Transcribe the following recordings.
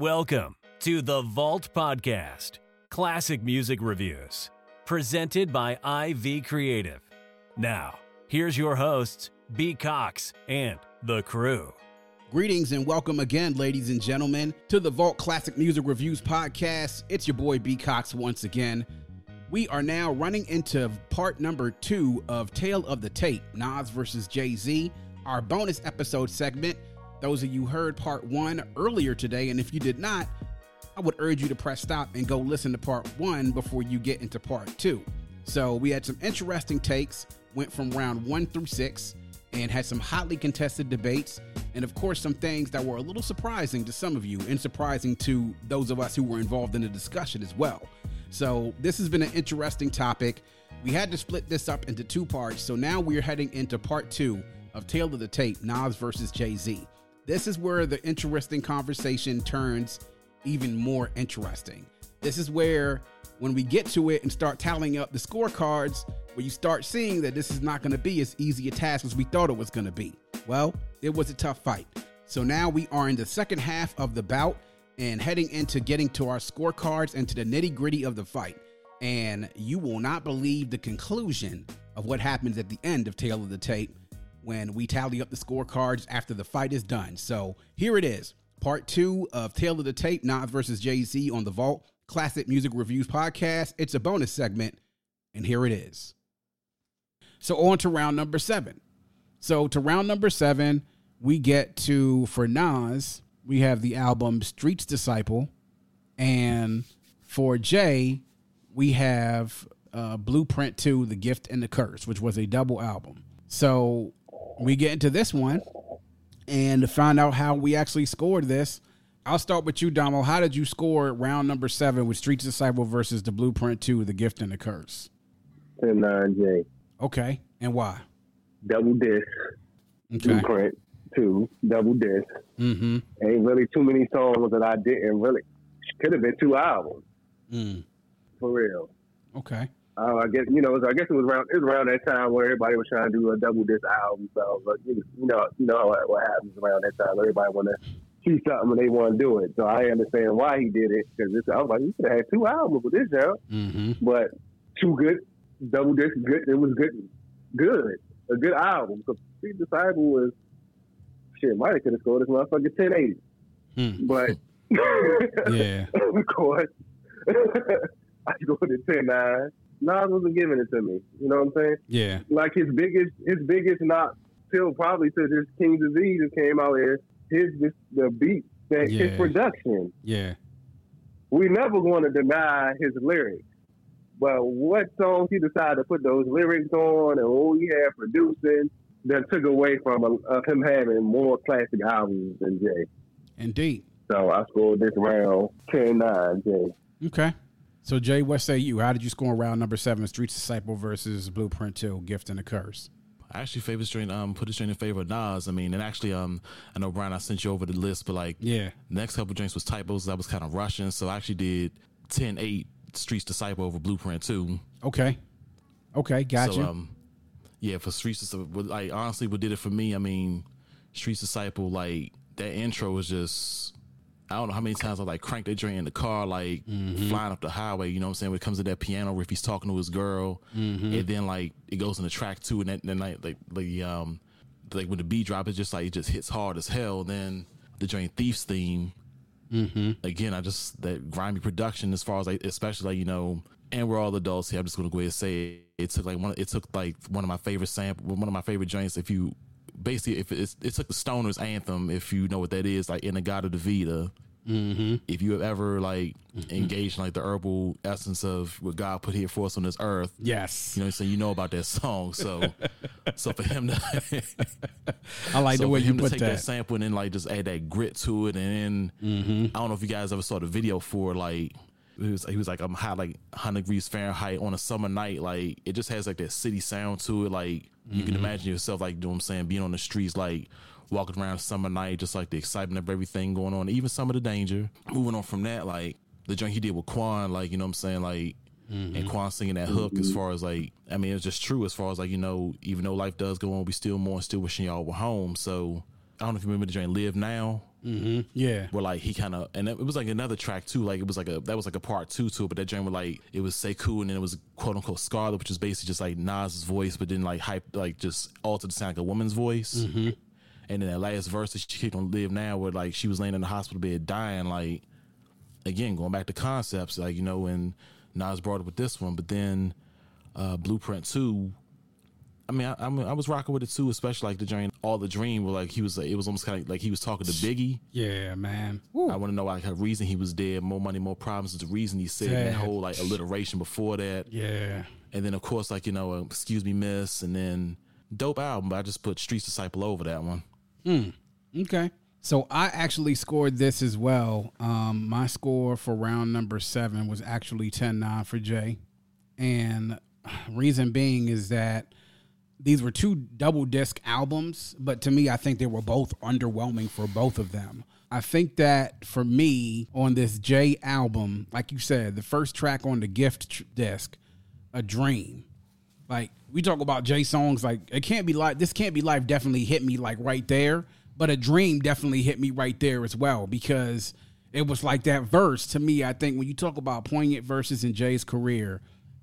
Welcome to the Vault Podcast, classic music reviews, presented by IV Creative. Now, here's your hosts, B. Cox and the crew. Greetings and welcome again, ladies and gentlemen, to the Vault Classic Music Reviews Podcast. It's your boy B. Cox once again. We are now running into part number two of Tale of the Tape, Nas versus Jay Z, our bonus episode segment. Those of you heard part one earlier today, and if you did not, I would urge you to press stop and go listen to part one before you get into part two. So we had some interesting takes, went from round one through six, and had some hotly contested debates, and of course, some things that were a little surprising to some of you and surprising to those of us who were involved in the discussion as well. So, this has been an interesting topic. We had to split this up into two parts, so now we're heading into part two of Tale of the Tape Nas versus Jay Z. This is where the interesting conversation turns even more interesting. This is where, when we get to it and start tallying up the scorecards, where you start seeing that this is not going to be as easy a task as we thought it was going to be. Well, it was a tough fight. So now we are in the second half of the bout and heading into getting to our scorecards and to the nitty gritty of the fight. And you will not believe the conclusion of what happens at the end of Tale of the Tape when we tally up the scorecards after the fight is done. So here it is part two of Tale of the Tape, Nas versus Jay Z on the Vault Classic Music Reviews podcast. It's a bonus segment, and here it is. So on to round number seven. So to round number seven, we get to for Nas, we have the album Streets Disciple, and for Jay, we have uh, Blueprint 2, The Gift and the Curse, which was a double album. So we get into this one and to find out how we actually scored this. I'll start with you, Damo. How did you score round number seven with Streets Disciple versus the Blueprint 2, The Gift and the Curse? 10 9 J. Okay. And why? Double disc. Okay. Blueprint two. Double disc. Mm-hmm. Ain't really too many songs that I didn't really. Could have been two albums Mm. for real. Okay. Uh, I guess you know. I guess it was around. It was around that time where everybody was trying to do a double disc album. So, but you know, you know what, what happens around that time. Everybody want to see something and they want to do it. So I understand why he did it because I was like, you could have had two albums with this out, Mm-hmm. but two good double disc. Good. It was good. Good. A good album. So Street Disciple was shit. Might have could have scored this motherfucker ten eighty, Hmm. but Yeah. of course, I go to ten nine. Nas wasn't giving it to me. You know what I'm saying? Yeah. Like his biggest, his biggest not till probably to this King Disease that came out here. His this, the beat that Yeah. his production. Yeah. We never going to deny his lyrics. But what songs he decided to put those lyrics on and who he had producing that took away from uh, of him having more classic albums than Jay. Indeed. So I scored this round 10-9, Jay. Okay. So Jay, what say you? How did you score in round number seven, Streets Disciple versus Blueprint 2, Gift and the Curse? I actually favor strain um put this strain in favor of Nas. I mean, and actually um I know Brian I sent you over the list, but like Yeah. next couple drinks was typos. I was kind of rushing, so I actually did 10-8 Streets Disciple over Blueprint two. Okay. Okay, got so um yeah, for Streets Disciple, like honestly, what did it for me? I mean, Streets Disciple, like that intro was just. I don't know how many times I like cranked that joint in the car, like Mm-hmm. flying up the highway. You know what I'm saying? When it comes to that piano riff, he's talking to his girl, Mm-hmm. and then like it goes in the track too, and then, then like like the um like when the beat drop, it just like it just hits hard as hell. Then the joint Thief's theme, mm-hmm. again, I just that grimy production as far as like especially like you know, and we're all adults here. I'm just gonna go ahead and say it, it took like one. It took like one of my favorite sample, one of my favorite joints. If you basically, if it's, it took the Stoners anthem, if you know what that is, like In-A-Gadda-Da-Vida. Mm-hmm. If you have ever like engaged in like the herbal essence of what God put here for us on this earth, Yes. you know, so you know about that song. So, so for him to, I like so the way you put take that. sample and then like just add that grit to it, and then Mm-hmm. I don't know if you guys ever saw the video for like he was he was like I'm hot like 100 degrees Fahrenheit on a summer night. Like it just has like that city sound to it. Like you can mm-hmm. imagine yourself like, you know what I'm saying, being on the streets like walking around summer night, just like the excitement of everything going on, even some of the danger. Moving on from that, like the joint he did with Quan, like you know what I'm saying, like and mm-hmm. Quan singing that hook as mm-hmm. far as like I mean it's just true as far as like you know even though life does go on we still more still wishing y'all were home. So I don't know if you remember the joint Live Now Mm-hmm. Yeah. Where like he kind of and it was like another track too. Like it was like a that was like a part two to it. But that joint was like it was Sekou and then it was quote unquote Scarlet, which is basically just like Nas's voice, but then like hype like just altered to sound like a woman's voice. Mm-hmm. And then that last verse that she kicked on Live Now, where like she was laying in the hospital bed dying, like again going back to concepts, like you know when Nas brought up with this one, but then uh, Blueprint Two. I mean, I, I, mean, I was rocking with it too, especially like the joint All the Dream, where like he was, like, it was almost kind of like he was talking to Biggie. Yeah, man. I want to know like the reason he was dead. More money, more problems is the reason he said that whole like alliteration before that. Yeah. And then of course like you know, uh, excuse me, miss, and then dope album. But I just put Streets Disciple over that one. Okay. So I actually scored this as well. Um, my score for round number seven was actually 10-9 for Jay. And reason being is that these were two double disc albums, but to me, I think they were both underwhelming for both of them. I think that for me on this J album, like you said, the first track on the gift tr- disc, A Dream, like we talk about J songs, like it can't be like this can't be life definitely hit me like right there, but a dream definitely hit me right there as well because it was like that verse to me. I think when you talk about poignant verses in Jay's career,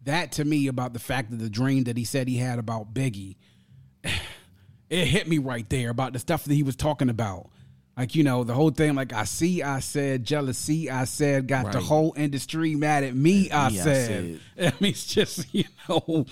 that to me about the fact that the dream that he said he had about Biggie, it hit me right there about the stuff that he was talking about. Like, you know, the whole thing, like, I see, I said, jealousy, I said, got the whole industry mad at me, I me, I said. I mean, it's just, you know,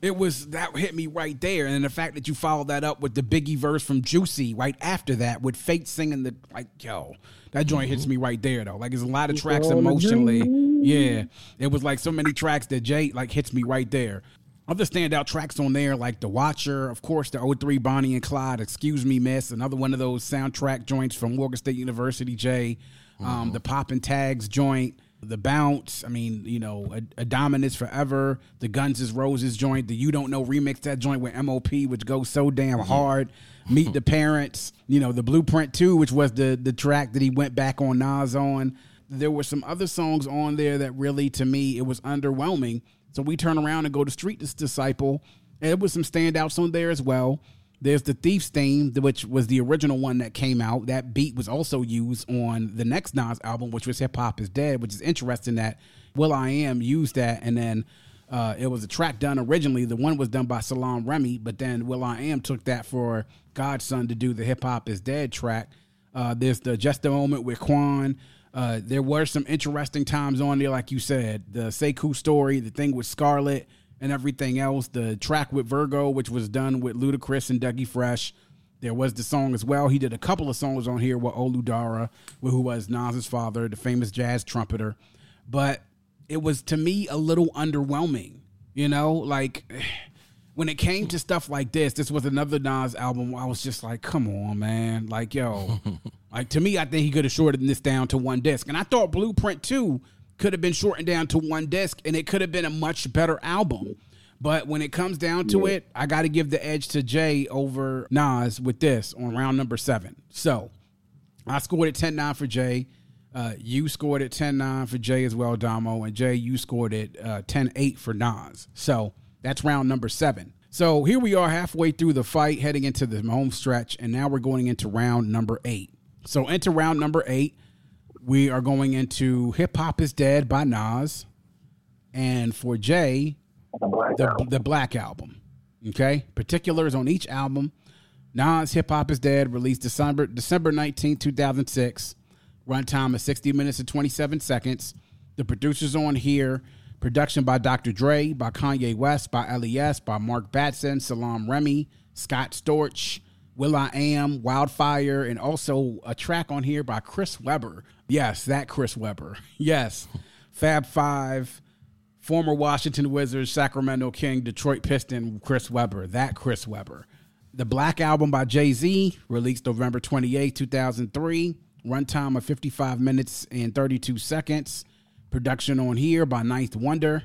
it was that hit me right there. And then the fact that you followed that up with the Biggie verse from Juicy right after that with Faith singing the, like, yo, that joint hits mm-hmm. me right there, though. Like, there's a lot of tracks emotionally. Yeah. It was like so many tracks that Jay, like, hits me right there. Other standout tracks on there, like The Watcher, of course, the 03 Bonnie and Clyde, Excuse Me, Miss, another one of those soundtrack joints from Morgan State University, Jay. Um, the Pop and Tags joint, The Bounce, I mean, you know, a, a Diamond Is Forever, the Guns Is Roses joint, the You Don't Know remix, that joint with MOP, which goes so damn hard. Meet the Parents, you know, the Blueprint 2, which was the, the track that he went back on Nas on. There were some other songs on there that really, to me, it was underwhelming. So we turn around and go to Street Disciple. And it was some standouts on there as well. There's the Thief's theme, which was the original one that came out. That beat was also used on the next Nas album, which was Hip Hop Is Dead, which is interesting that will.i.am used that. And then uh, it was a track done originally. The one was done by Salaam Remi, but then will.i.am took that for Godson to do the Hip Hop Is Dead track. Uh, there's the Just a Moment with Quan. Uh, there were some interesting times on there, like you said, the Sekou story, the thing with Scarlet, and everything else. The track with Virgo, which was done with Ludacris and Dougie Fresh. There was the song as well. He did a couple of songs on here with Olu Dara, who was Nas's father, the famous jazz trumpeter. But it was to me a little underwhelming. You know, like when it came to stuff like this, this was another Nas album. I was just like, come on, man. Like, yo, like to me, I think he could have shortened this down to one disc. And I thought Blueprint 2 could have been shortened down to one disc and it could have been a much better album. But when it comes down to it, I got to give the edge to Jay over Nas with this on round number seven. So I scored it 10 9 for Jay. Uh, you scored it 10 9 for Jay as well, Damo. And Jay, you scored it 10 8 for Nas. So that's round number seven. So here we are halfway through the fight, heading into the home stretch. And now we're going into round number eight. So into round number eight, we are going into Hip Hop is Dead by Nas. And for Jay, the, the Black Album. Okay? Particulars on each album. Nas Hip Hop is Dead, released December December 19, 2006. Runtime of 60 minutes and 27 seconds. The producers on here production by Dr. Dre, by Kanye West, by LES, by Mark Batson, Salaam Remi, Scott Storch, will.i.am, Wildfire, and also a track on here by Chris Webber. Yes, that Chris Webber. Yes. Fab Five, former Washington Wizards, Sacramento King, Detroit Piston, Chris Webber. That Chris Webber. The Black Album by Jay Z, released November 28, 2003. Runtime of 55 minutes and 32 seconds. Production on here by Ninth Wonder,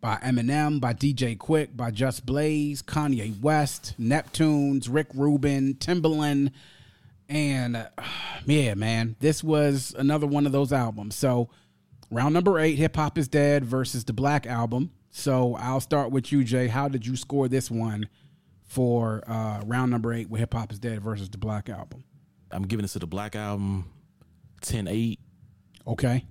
by Eminem, by DJ Quik, by Just Blaze, Kanye West, Neptunes, Rick Rubin, Timbaland. And uh, yeah, man, this was another one of those albums. So, round number eight, Hip Hop is Dead versus the Black Album. So, I'll start with you, Jay. How did you score this one for uh, round number eight with Hip Hop is Dead versus the Black Album? I'm giving this to the Black album 10-8. Okay.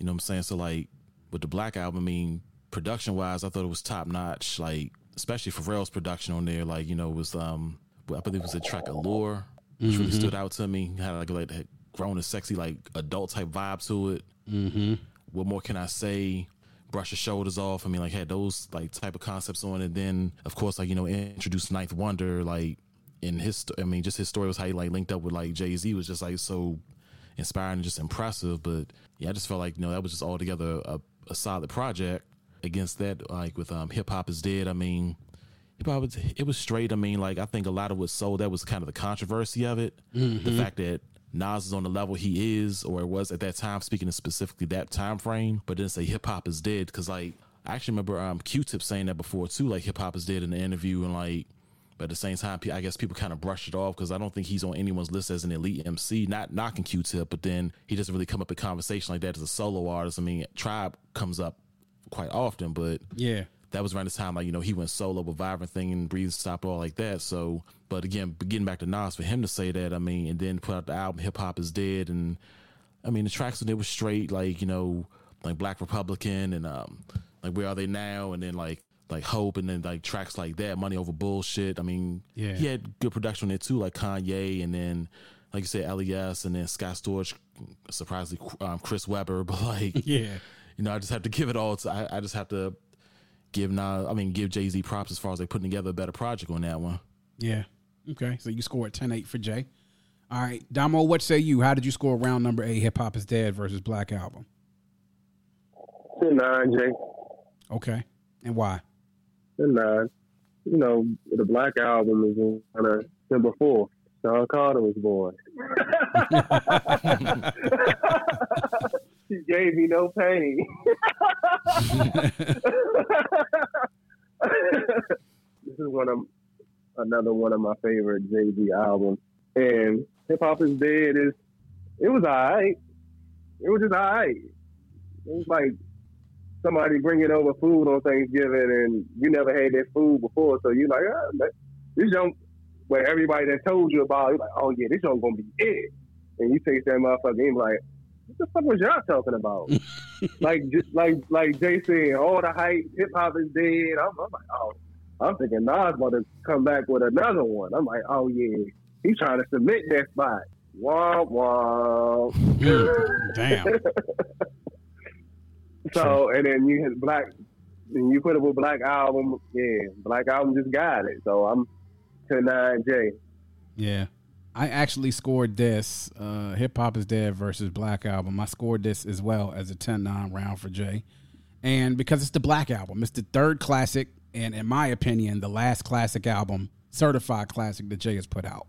You know what I'm saying? So like with the Black album, I mean, production wise, I thought it was top notch. Like especially Pharrell's production on there, like you know, it was um, I believe it was a track Allure, which really stood out to me. Had like like had grown and sexy, like adult type vibe to it. Mm-hmm. What more can I say? Brush your shoulders off. I mean, like had those like type of concepts on it. Then of course, like you know, introduced Ninth Wonder, like in his. I mean, just his story was how he like linked up with like Jay Z was just like so inspiring and just impressive. But yeah, I just felt like you know that was just altogether a, a solid project. Against that, like with um, hip hop is dead. I mean, hip hop was it was straight. I mean, like I think a lot of what sold that was kind of the controversy of it, the fact that. Nas is on the level he is, or was at that time, speaking of specifically that time frame, but didn't say hip hop is dead. Because like I actually remember um, Q-Tip saying that before too, like hip hop is dead in the interview, and like but at the same time, I guess people kind of brush it off because I don't think he's on anyone's list as an elite MC. Not knocking Q-Tip, but then he doesn't really come up in conversation like that as a solo artist. I mean, Tribe comes up quite often, but Yeah. that was around the time like you know he went solo with Vibrant Thing and Breathe Stop all like that. So, but again, getting back to Nas for him to say that, I mean, and then put out the album Hip Hop Is Dead, and I mean the tracks it was straight like you know like Black Republican and um like Where Are They Now, and then like like Hope, and then like tracks like that, Money Over Bullshit. I mean, Yeah. he had good production on it too, like Kanye, and then like you said, Les, and then Scott Storch, surprisingly um, Chris Webber, but like Yeah. you know, I just have to give it all to. I, I just have to give now. I mean, give Jay Z props as far as they putting together a better project on that one. Yeah. Okay. So you scored 10 8 for Jay. All right. Damo, what say you? How did you score round number eight, Hip Hop is Dead versus Black Album? Ten nine, Jay. Okay. And why? Ten nine. Uh, you know, the Black Album is in kind of number four. Sean Carter was born. she gave me no pain. this is one of another one of my favorite Jay Z albums. And Hip Hop is Dead is it was alright. It was just alright. It was like somebody bringing over food on Thanksgiving and you never had that food before, so you're like, ah, that- this young where everybody that told you about, it, you're like, oh yeah, this young gonna be it. And you taste that motherfucker and you be like, what the fuck was y'all talking about? like just like like Jay said, all the hype, hip hop is dead. I'm, I'm like, oh, I'm thinking Nas about to come back with another one. I'm like, oh yeah, he's trying to submit that spot. Womp womp. Damn. So and then you hit black, and you put up a black album. Yeah, black album just got it. So I'm to nine J. Yeah. I actually scored this uh, Hip Hop is Dead versus Black Album. I scored this as well as a 10 9 round for Jay. And because it's the Black Album, it's the third classic, and in my opinion, the last classic album, certified classic that Jay has put out.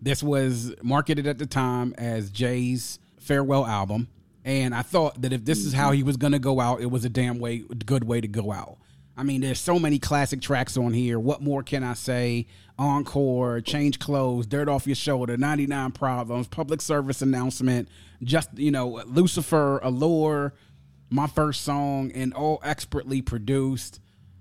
This was marketed at the time as Jay's farewell album. And I thought that if this is how he was mm-hmm. going to go out, it was a damn way, good way to go out. I mean, there's so many classic tracks on here. What more can I say? Encore, Change Clothes, Dirt Off Your Shoulder, 99 Problems, Public Service Announcement, just, you know, Lucifer, Allure, my first song, and all expertly produced.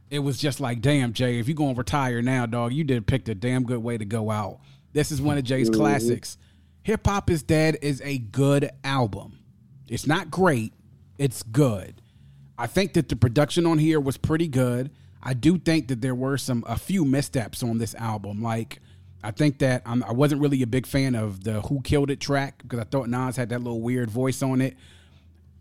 It was just like, damn, Jay, if you're going to retire now, dog, you did pick a damn good way to go out. This is one of Jay's mm-hmm. classics. Hip Hop is Dead is a good album. It's not great, it's good. I think that the production on here was pretty good. I do think that there were some a few missteps on this album. Like I think that I'm, I wasn't really a big fan of the "Who Killed It" track because I thought Nas had that little weird voice on it.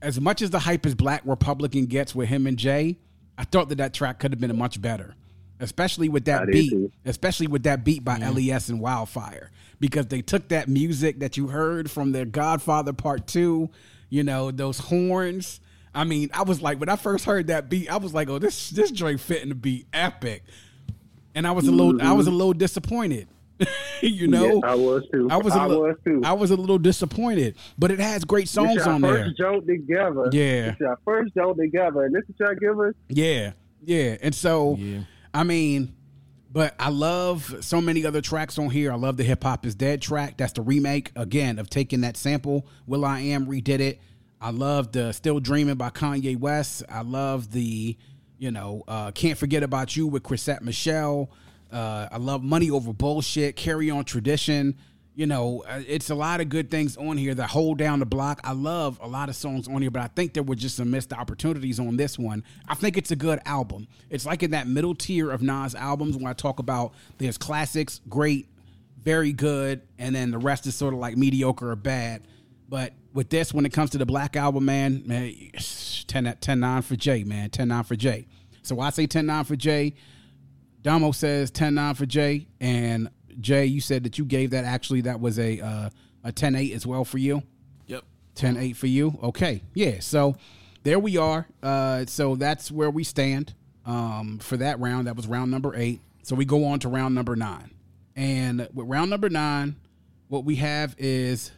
As much as the hype as Black Republican gets with him and Jay, I thought that that track could have been much better, especially with that did beat, too. especially with that beat by mm-hmm. Les and Wildfire, because they took that music that you heard from their Godfather Part Two, you know, those horns. I mean, I was like, when I first heard that beat, I was like, oh, this this joint fitting to be epic, and I was a little, I was a mm-hmm. little disappointed. you know, Yeah, I was too. I was a I little, was too. I was a little disappointed, but it has great songs our on there. first joke together. Yeah. This our first joke together, and this is y'all give us. Yeah, yeah. And so, Yeah. I mean, but I love so many other tracks on here. I love the Hip Hop is Dead track. That's the remake again of taking that sample. will.i.am redid it. I love the Still Dreaming by Kanye West. I love the, you know, uh, Can't Forget About You with Chrisette Michele. Uh, I love Money Over Bullshit, Carry On Tradition. You know, uh, it's a lot of good things on here that hold down the block. I love a lot of songs on here, but I think there were just some missed opportunities on this one. I think it's a good album. It's like in that middle tier of Nas albums when I talk about there's classics, great, very good, and then the rest is sort of like mediocre or bad. But with this, when it comes to the Black Album, man, man, 10, 10 9 for Jay, man, 10 9 for Jay. So I say 10 9 for Jay. Damo says 10 9 for Jay. And Jay, you said that you gave that actually that was a uh, a 10 8 as well for you. Yep. 10 8 for you. Okay. Yeah. So there we are. Uh, so that's where we stand um, for that round. That was round number eight. So we go on to round number nine. And with round number nine, what we have is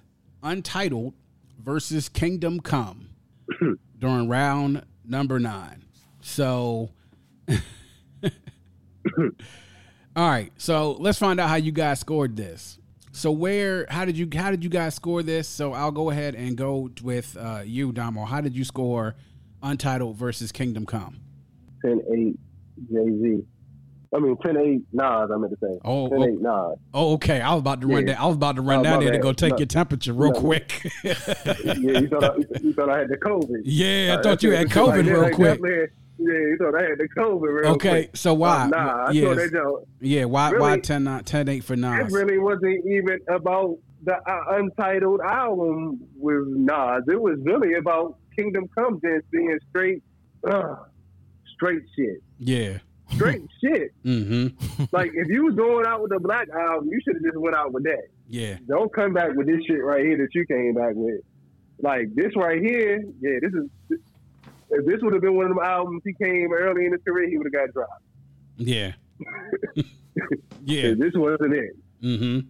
Untitled versus Kingdom Come during round number nine. So, all right. So let's find out how you guys scored this. So where? How did you? How did you guys score this? So I'll go ahead and go with uh, you, Damo. How did you score Untitled versus Kingdom Come? 10 8 Jay Z. I mean, 10 8 Nas, I meant to say. Oh, 10 oh. 8 Nas. Oh, okay. I was about to run Yeah. down. I was about to run Oh, down there to go take No. your temperature real No. quick. yeah, you thought, I, you thought I had the COVID. yeah, I thought you had like, COVID yeah, real like, quick. Yeah, you thought I had the COVID real Okay, quick. so why? Uh, nah, I Yes. saw that joke. Yeah, why? Why Really? 10, not 10 8 for Nas? It really wasn't even about the uh, untitled album with Nas. It was really about Kingdom Come just being straight, uh, straight shit. Yeah. Straight shit. Mm-hmm. Like if you was going out with the Black album, you should have just went out with that. Yeah. Don't come back with this shit right here that you came back with. Like this right here, yeah, this is. If this would have been one of them albums he came early in his career, he would have got dropped. Yeah. yeah. This wasn't it. Mm-hmm.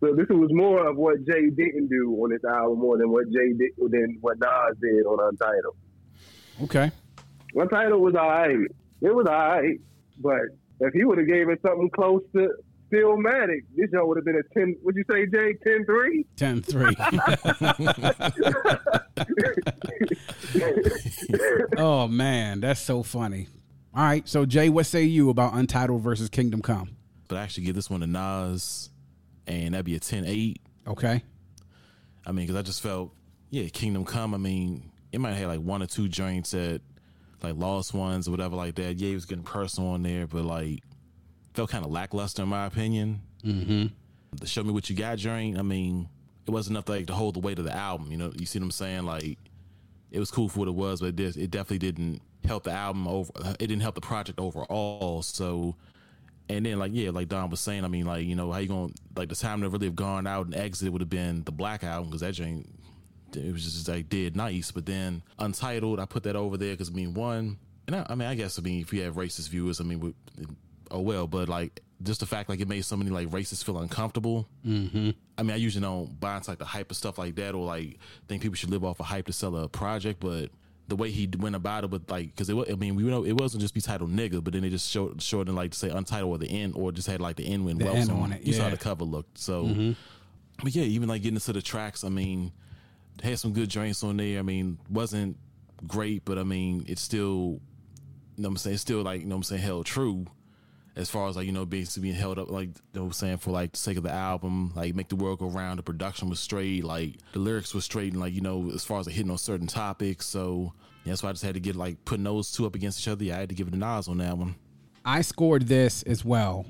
So this was more of what Jay didn't do on this album more than what Jay did than what Nas did on Untitled. Okay. Untitled was alright. It was alright. But if he would have gave it something close to Stillmatic, this show would have been a ten would you say, Jay, 10-3? 10 3. oh, man. That's so funny. All right. So, Jay, what say you about Untitled versus Kingdom Come? But I actually give this one to Nas, and that'd be a 10-8. Okay. I mean, because I just felt, yeah, Kingdom Come. I mean, it might have like one or two joints that, like Lost Ones or whatever like that. Yeah, he was getting personal on there, but like, felt kind of lackluster in my opinion. Mm-hmm. The Show Me What You Got joint, I mean, it wasn't enough like to hold the weight of the album. You know, you see what I'm saying? Like, it was cool for what it was, but it, did, it definitely didn't help the album over. It didn't help the project overall. So, and then like yeah, like Don was saying, I mean, like you know how you going to like the time to really have gone out and exited would have been the Black album because that joint it was just like did nice. But then Untitled, I put that over there because I mean one, and I, I mean I guess I mean if you have racist viewers, I mean we, oh well, but like just the fact like it made so many like racists feel uncomfortable. Mm-hmm. I mean I usually don't buy into like the hype of stuff like that or like think people should live off of hype to sell a project, but the way he went about it with like because it was I mean we know it wasn't just be titled nigga, but then they just showed showed in like to say untitled or the end or just had like the end when The Wells on it, You saw the cover looked so. Mm-hmm. But yeah, even like getting into the tracks, I mean, had some good joints on there. I mean, wasn't great, but I mean, it's still, you know what I'm saying, it's still like, you know what I'm saying, held true as far as like, you know, basically being held up, like, what I'm saying, for like the sake of the album, like Make the World Go Round, the production was straight, like the lyrics was straight, and like, you know, as far as like hitting on certain topics. So yeah, that's why I just had to get like putting those two up against each other. Yeah, I had to give it a Nas on that one. I scored this as well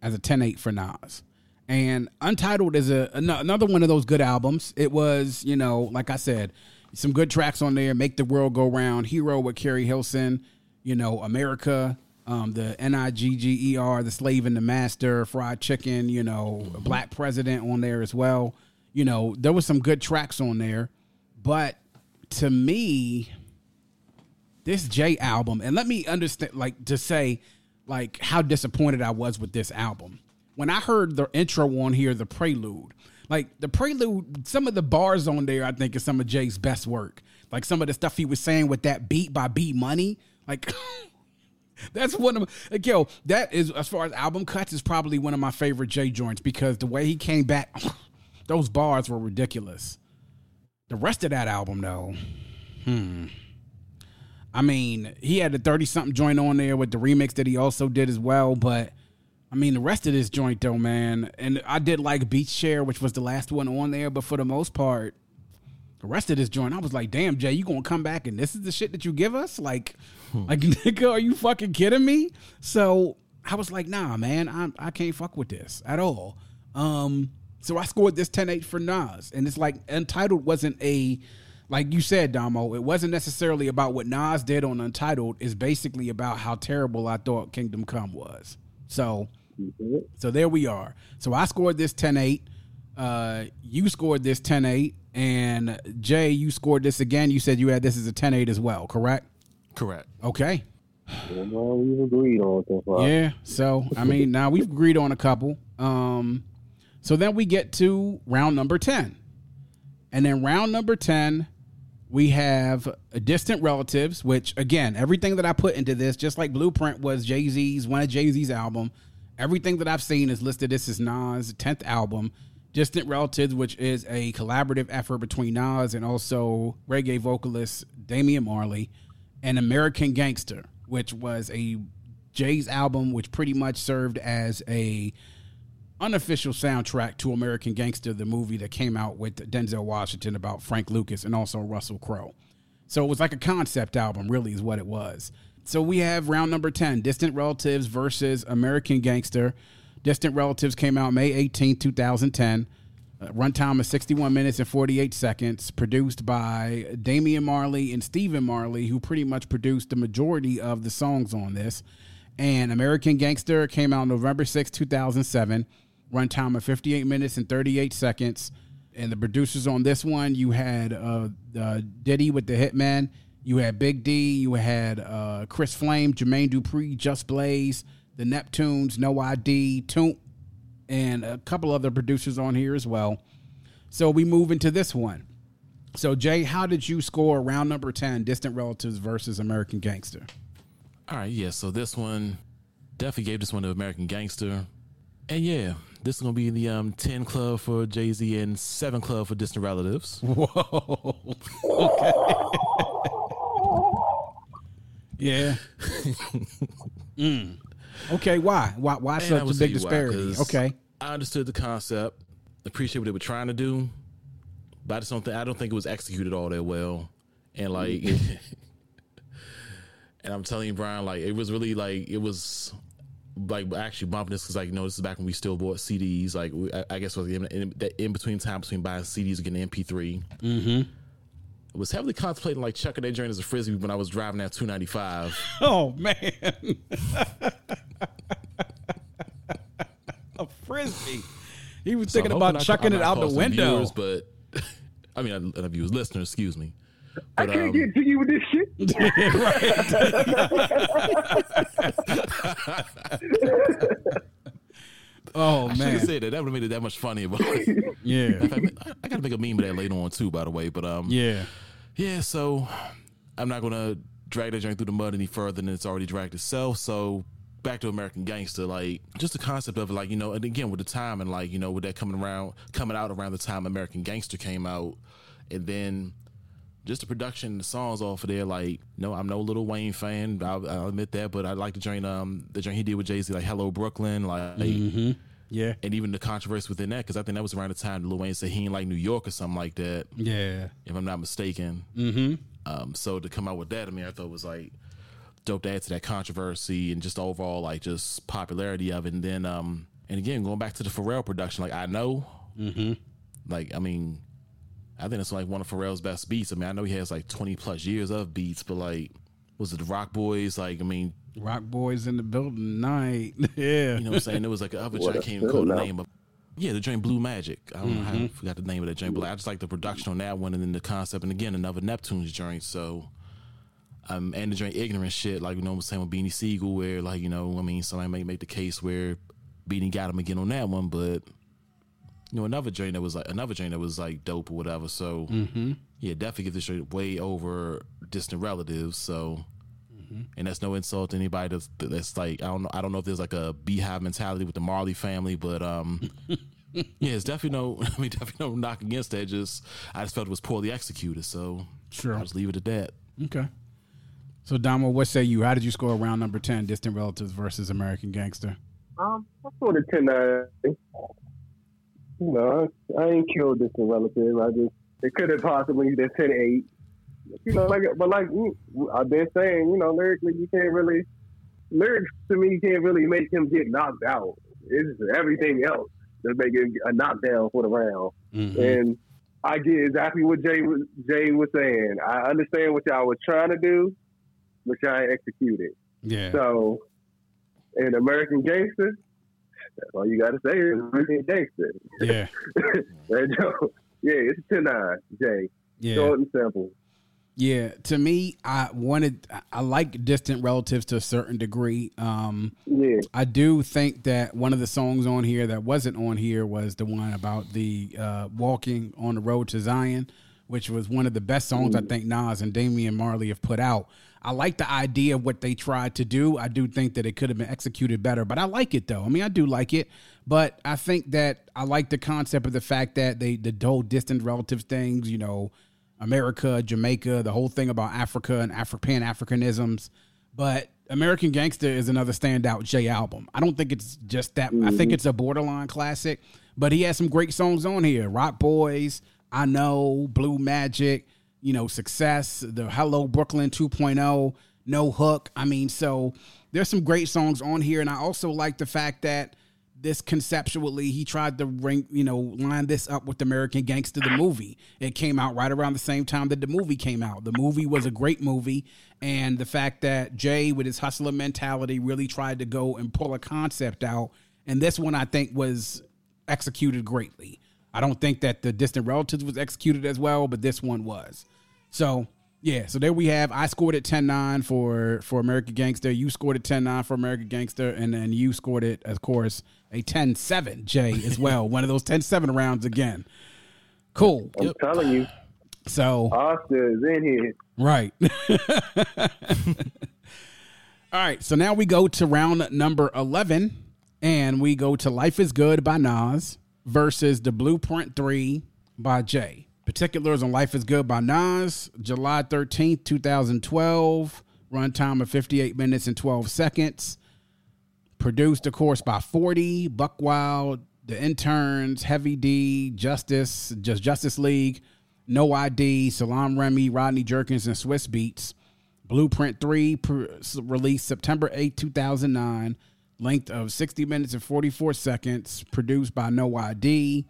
as a 10 8 for Nas. And Untitled is a an- another one of those good albums. It was, you know, like I said, some good tracks on there. Make the World Go Round, Hero with Keri Hilson, you know, America, um, the N I G G E R, The Slave and the Master, Fried Chicken, you know, Black President on there as well. You know, there was some good tracks on there. But to me, this J album, and let me understand, like, to say, like, how disappointed I was with this album. When I heard the intro on here, the prelude, like, the prelude, some of the bars on there, I think, is some of Jay's best work. Like, some of the stuff he was saying with that beat by beat money, like, that's one of like, yo, that is, as far as album cuts, is probably one of my favorite Jay joints because the way he came back, those bars were ridiculous. The rest of that album, though, hmm. I mean, he had a 30 something joint on there with the remix that he also did as well, but I mean, the rest of this joint though, man, and I did like Beach Chair, which was the last one on there, but for the most part, the rest of this joint, I was like, damn, Jay, you gonna come back and this is the shit that you give us? Like, like nigga, are you fucking kidding me? So I was like, nah, man, I I can't fuck with this at all. Um, so I scored this 10-8 for Nas, and it's like Untitled wasn't a like you said, Damo, it wasn't necessarily about what Nas did on Untitled. It's basically about how terrible I thought Kingdom Come was. So, so there we are. So I scored this 10-8. Uh, you scored this 10-8. And Jay, you scored this again. You said you had this as a 10-8 as well, correct? Correct. Okay. Well, we've agreed on so far. Yeah. So I mean, now we've agreed on a couple. Um, so then we get to round number ten, and then round number ten, we have distant relatives. Which again, everything that I put into this, just like Blueprint was Jay Z's one of Jay Z's album. Everything that I've seen is listed. This is Nas' tenth album. Distant Relatives, which is a collaborative effort between Nas and also reggae vocalist Damian Marley, and American Gangster, which was a Jay's album, which pretty much served as a unofficial soundtrack to American Gangster, the movie that came out with Denzel Washington about Frank Lucas and also Russell Crowe. So it was like a concept album, really, is what it was. So we have round number 10 Distant Relatives versus American Gangster. Distant Relatives came out May 18, 2010. Uh, runtime is 61 minutes and 48 seconds. Produced by Damian Marley and Stephen Marley, who pretty much produced the majority of the songs on this. And American Gangster came out November 6, 2007. Runtime of 58 minutes and 38 seconds. And the producers on this one, you had uh, uh, Diddy with the Hitman. You had Big D. You had uh, Chris Flame, Jermaine Dupri, Just Blaze, the Neptunes, No ID, Toomp, and a couple other producers on here as well. So we move into this one. So Jay, how did you score round number 10, Distant Relatives versus American Gangster? All right, yeah. So this one definitely gave this one to American Gangster, and yeah, this is gonna be the um ten club for Jay Z and seven club for Distant Relatives. Whoa. Okay. yeah. mm. Okay, why? Why why such a big you why, okay. I understood the concept, appreciate what they were trying to do, but I just don't think I don't think it was executed all that well, and like. And I'm telling you, Brian, like it was really like it was like actually bumping this because like you know this is back when we still bought CDs. Like we, I, I guess was in, in, that in between time between buying CDs and getting MP3. Mm-hmm. I was heavily contemplating like chucking that joint as a frisbee when I was driving that 295. Oh man. a frisbee. He was So thinking about I- chucking it out the window. viewers, but I mean, not viewers, listeners, excuse me. I can't um, get to you with this shit. oh I should man. have said that. That would have made it that much funnier. But Yeah. I, I gotta make a meme of that later on too, by the way. But um, Yeah. yeah. So I'm not gonna drag that joint through the mud any further than it's already dragged itself. So back to American Gangster, like just the concept of it, like you know, and again with the time and like you know with that coming around, coming out around the time American Gangster came out, and then just the production the songs off of there, like no, I'm no Lil Wayne fan. I'll, I'll admit that, but I like the joint, um, the joint he did with Jay Z, like Hello Brooklyn, like Yeah. and even the controversy within that, because I think that was around the time Lil Wayne said he ain't like New York or something like that, Yeah. if I'm not mistaken. Mm-hmm. Um, so to come out with that, I mean, I thought it was like dope to add to that controversy and just overall like just popularity of it. And then, um, and again, going back to the Pharrell production, like I know, mm-hmm. like I mean, I think it's like one of Pharrell's best beats. I mean, I know he has like 20 plus years of beats, but like, was it the Roc Boys? Like, I mean, Roc boys in the building tonight. yeah. You know what I'm saying? It was like a other What joint, I a can't even quote the name of. Yeah, the joint Blue Magic. I don't know how I Mm-hmm. forgot the name of that joint, but I just like the production on that one and then the concept. And again, another Neptune's joint. So, um, and the drink Ignorant shit, like you know, what I'm saying with Beanie Sigel, where like you know, I mean, somebody may make the case where Beanie got him again on that one, but you know, another joint that was like another joint that was like dope or whatever. So, Mm-hmm. yeah, definitely give this joint way over distant relatives. So. Mm-hmm. And that's no insult to anybody that's that's like I don't know I don't know if there's like a beehive mentality with the Marley family, but um yeah, it's definitely no I mean definitely no knock against that. Just I just felt it was poorly executed, so Sure. I'll just leave it at that. Okay. So Damo, what say you? How did you score round number ten, Distant Relatives versus American Gangster? Um, I sort of ten nine. You know, I, I ain't killed Distant Relatives. I just it could have possibly been ten eight. You know, like but like I've been saying, you know, lyrically you can't really lyrics to me you can't really make him get knocked out. It's everything else that make it a knockdown for the round. Mm-hmm. And I get exactly what Jay was Jay was saying. I understand what y'all was trying to do, but y'all executed. Yeah. So, in American Gangster, that's all you got to say is American Gangster. Yeah. yeah, it's 10 9, Jay. Yeah. Short and simple. Yeah, to me, I wanted I like distant relatives to a certain degree. Um, yeah, I do think that one of the songs on here that wasn't on here was the one about the uh, walking on the road to Zion, which was one of the best songs. I think Nas and Damian Marley have put out. I like the idea of what they tried to do. I do think that it could have been executed better, but I like it though. I mean, I do like it, but I think that I like the concept of the fact that they the whole distant relatives things, you know America, Jamaica, the whole thing about Africa and Afro Pan Africanisms. But American Gangster is another standout Jay album. I don't think it's just that. I think mm-hmm. it's a borderline classic, but he has some great songs on here. Roc Boys, I Know, Blue Magic, you know, Success, the Hello Brooklyn 2.0, No Hook. I mean, so there's some great songs on here. And I also like the fact that this conceptually he tried to ring you know line this up with american gangster the movie. It came out right around the same time that the movie came out. The movie was a great movie. And the fact that jay with his hustler mentality really tried to go and pull a concept out. And this one i think was executed greatly i don't think that the distant relatives was executed as well but this one was so yeah, so there we have. I scored it 10-9 for for American Gangster. You scored it 10-9 for American Gangster, and then you scored it, of course, a 10-7, Jay, as well. One of those 10-7 rounds again. Cool. I'm yep. telling you. So Oscar is in here. Right. All right. So now we go to round number 11, and we go to Life is Good by Nas versus The Blueprint 3 by Jay. Particulars on Life is Good by Nas, July 13th, 2012. Runtime of 58 minutes and 12 seconds. Produced, of course, by 40, Buck Wild, The Interns, Heavy D, Justice, Just Justice League, No ID, Salaam Remi, Rodney Jerkins, and Swizz Beatz. Blueprint 3, per, released September 8, 2009. Length of 60 minutes and 44 seconds. Produced by No ID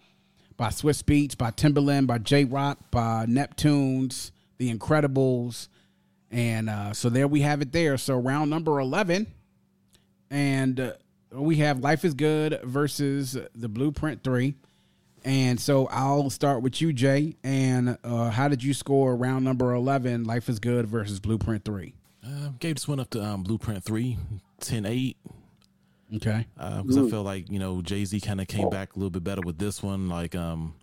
by Swizz Beatz, by Timbaland, by J-Roc, by Neptunes, The Inkredibles. And uh, so there we have it there. So round number 11. And uh, we have Life is Good versus the Blueprint 3. And so I'll start with you, Jay. And uh, how did you score round number 11, Life is Good versus Blueprint 3? Uh, gave this one up to um, Blueprint 3, 10 8. Okay. Because uh, I feel like you know Jay Z kind of came back a little bit better with this one. Like, um,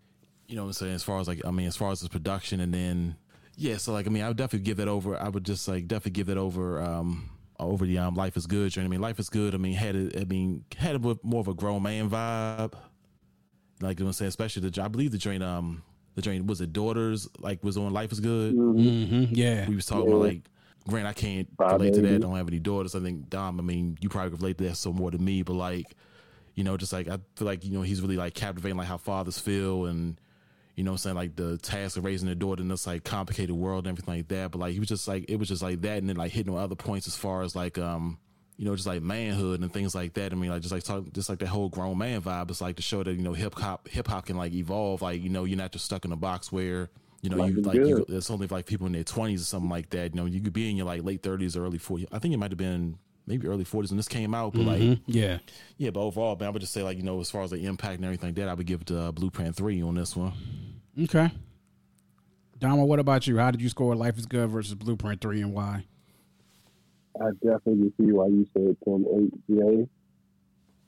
you know, what I'm saying as far as like I mean, as far as his production, and then yeah, so like I mean, I would definitely give it over. I would just like definitely give it over. Um, over the um, Life is Good. You know I mean, Life is Good. I mean, had it. I mean, had a more of a grown man vibe. Like you know what I'm saying, especially the I believe the joint um the joint was it Daughters like was on Life is Good. Mm-hmm. Yeah, we was talking yeah. about like Grant, I can't relate to that. I don't have any daughters. I think Dom. I mean, you probably relate to that so more to me. But like, you know, just like I feel like you know he's really like captivating like how fathers feel and you know I'm saying like the task of raising a daughter in this like complicated world and everything like that. But like he was just like it was just like that and then like hitting on other points as far as like um you know just like manhood and things like that. I mean like just like talk just like that whole grown man vibe. It's like to show that you know hip hop hip hop can like evolve. Like you know you're not just stuck in a box where you know, you like you, it's only like people in their twenties or something like that. You know, you could be in your like late thirties early forties. I think it might have been maybe early forties when this came out, but mm-hmm. like yeah, yeah. But overall, man, I would just say like you know, as far as the impact and everything like that, I would give it to uh, Blueprint three on this one. Okay. Damo, what about you? How did you score Life is Good versus Blueprint three, and why? I definitely see why you said 10 8 Jay.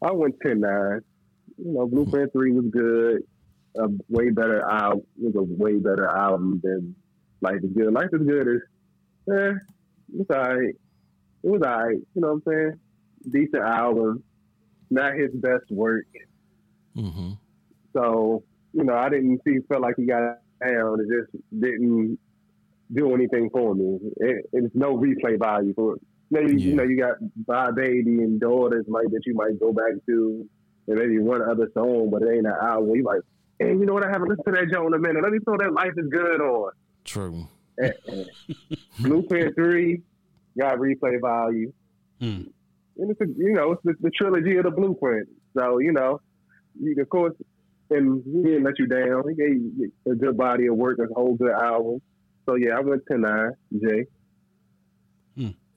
I went 10 9. You know, Blueprint 3 was good a way better album. It was a way better album than Life is Good. Life is Good is, eh, it's alright. It was alright. You know what I'm saying? Decent album. Not his best work. Mm-hmm. So you know, I didn't see felt like he got down. It just didn't do anything for me. It, it's no replay value for it. Maybe Yeah. you know you got Bye Baby and Daughters like that you might go back to, and maybe one other song, but it ain't an album. You like, hey, you know what? I haven't listened to that Joe in a minute. Let me throw that Life is Good on. True. Eh. Blueprint Three got replay value, Hmm. and it's a, you know it's the, the trilogy of the Blueprint. So you know, you, of course, and he didn't let you down. He gave you a good body of work, a whole good album. So yeah, I went to nine, Jay.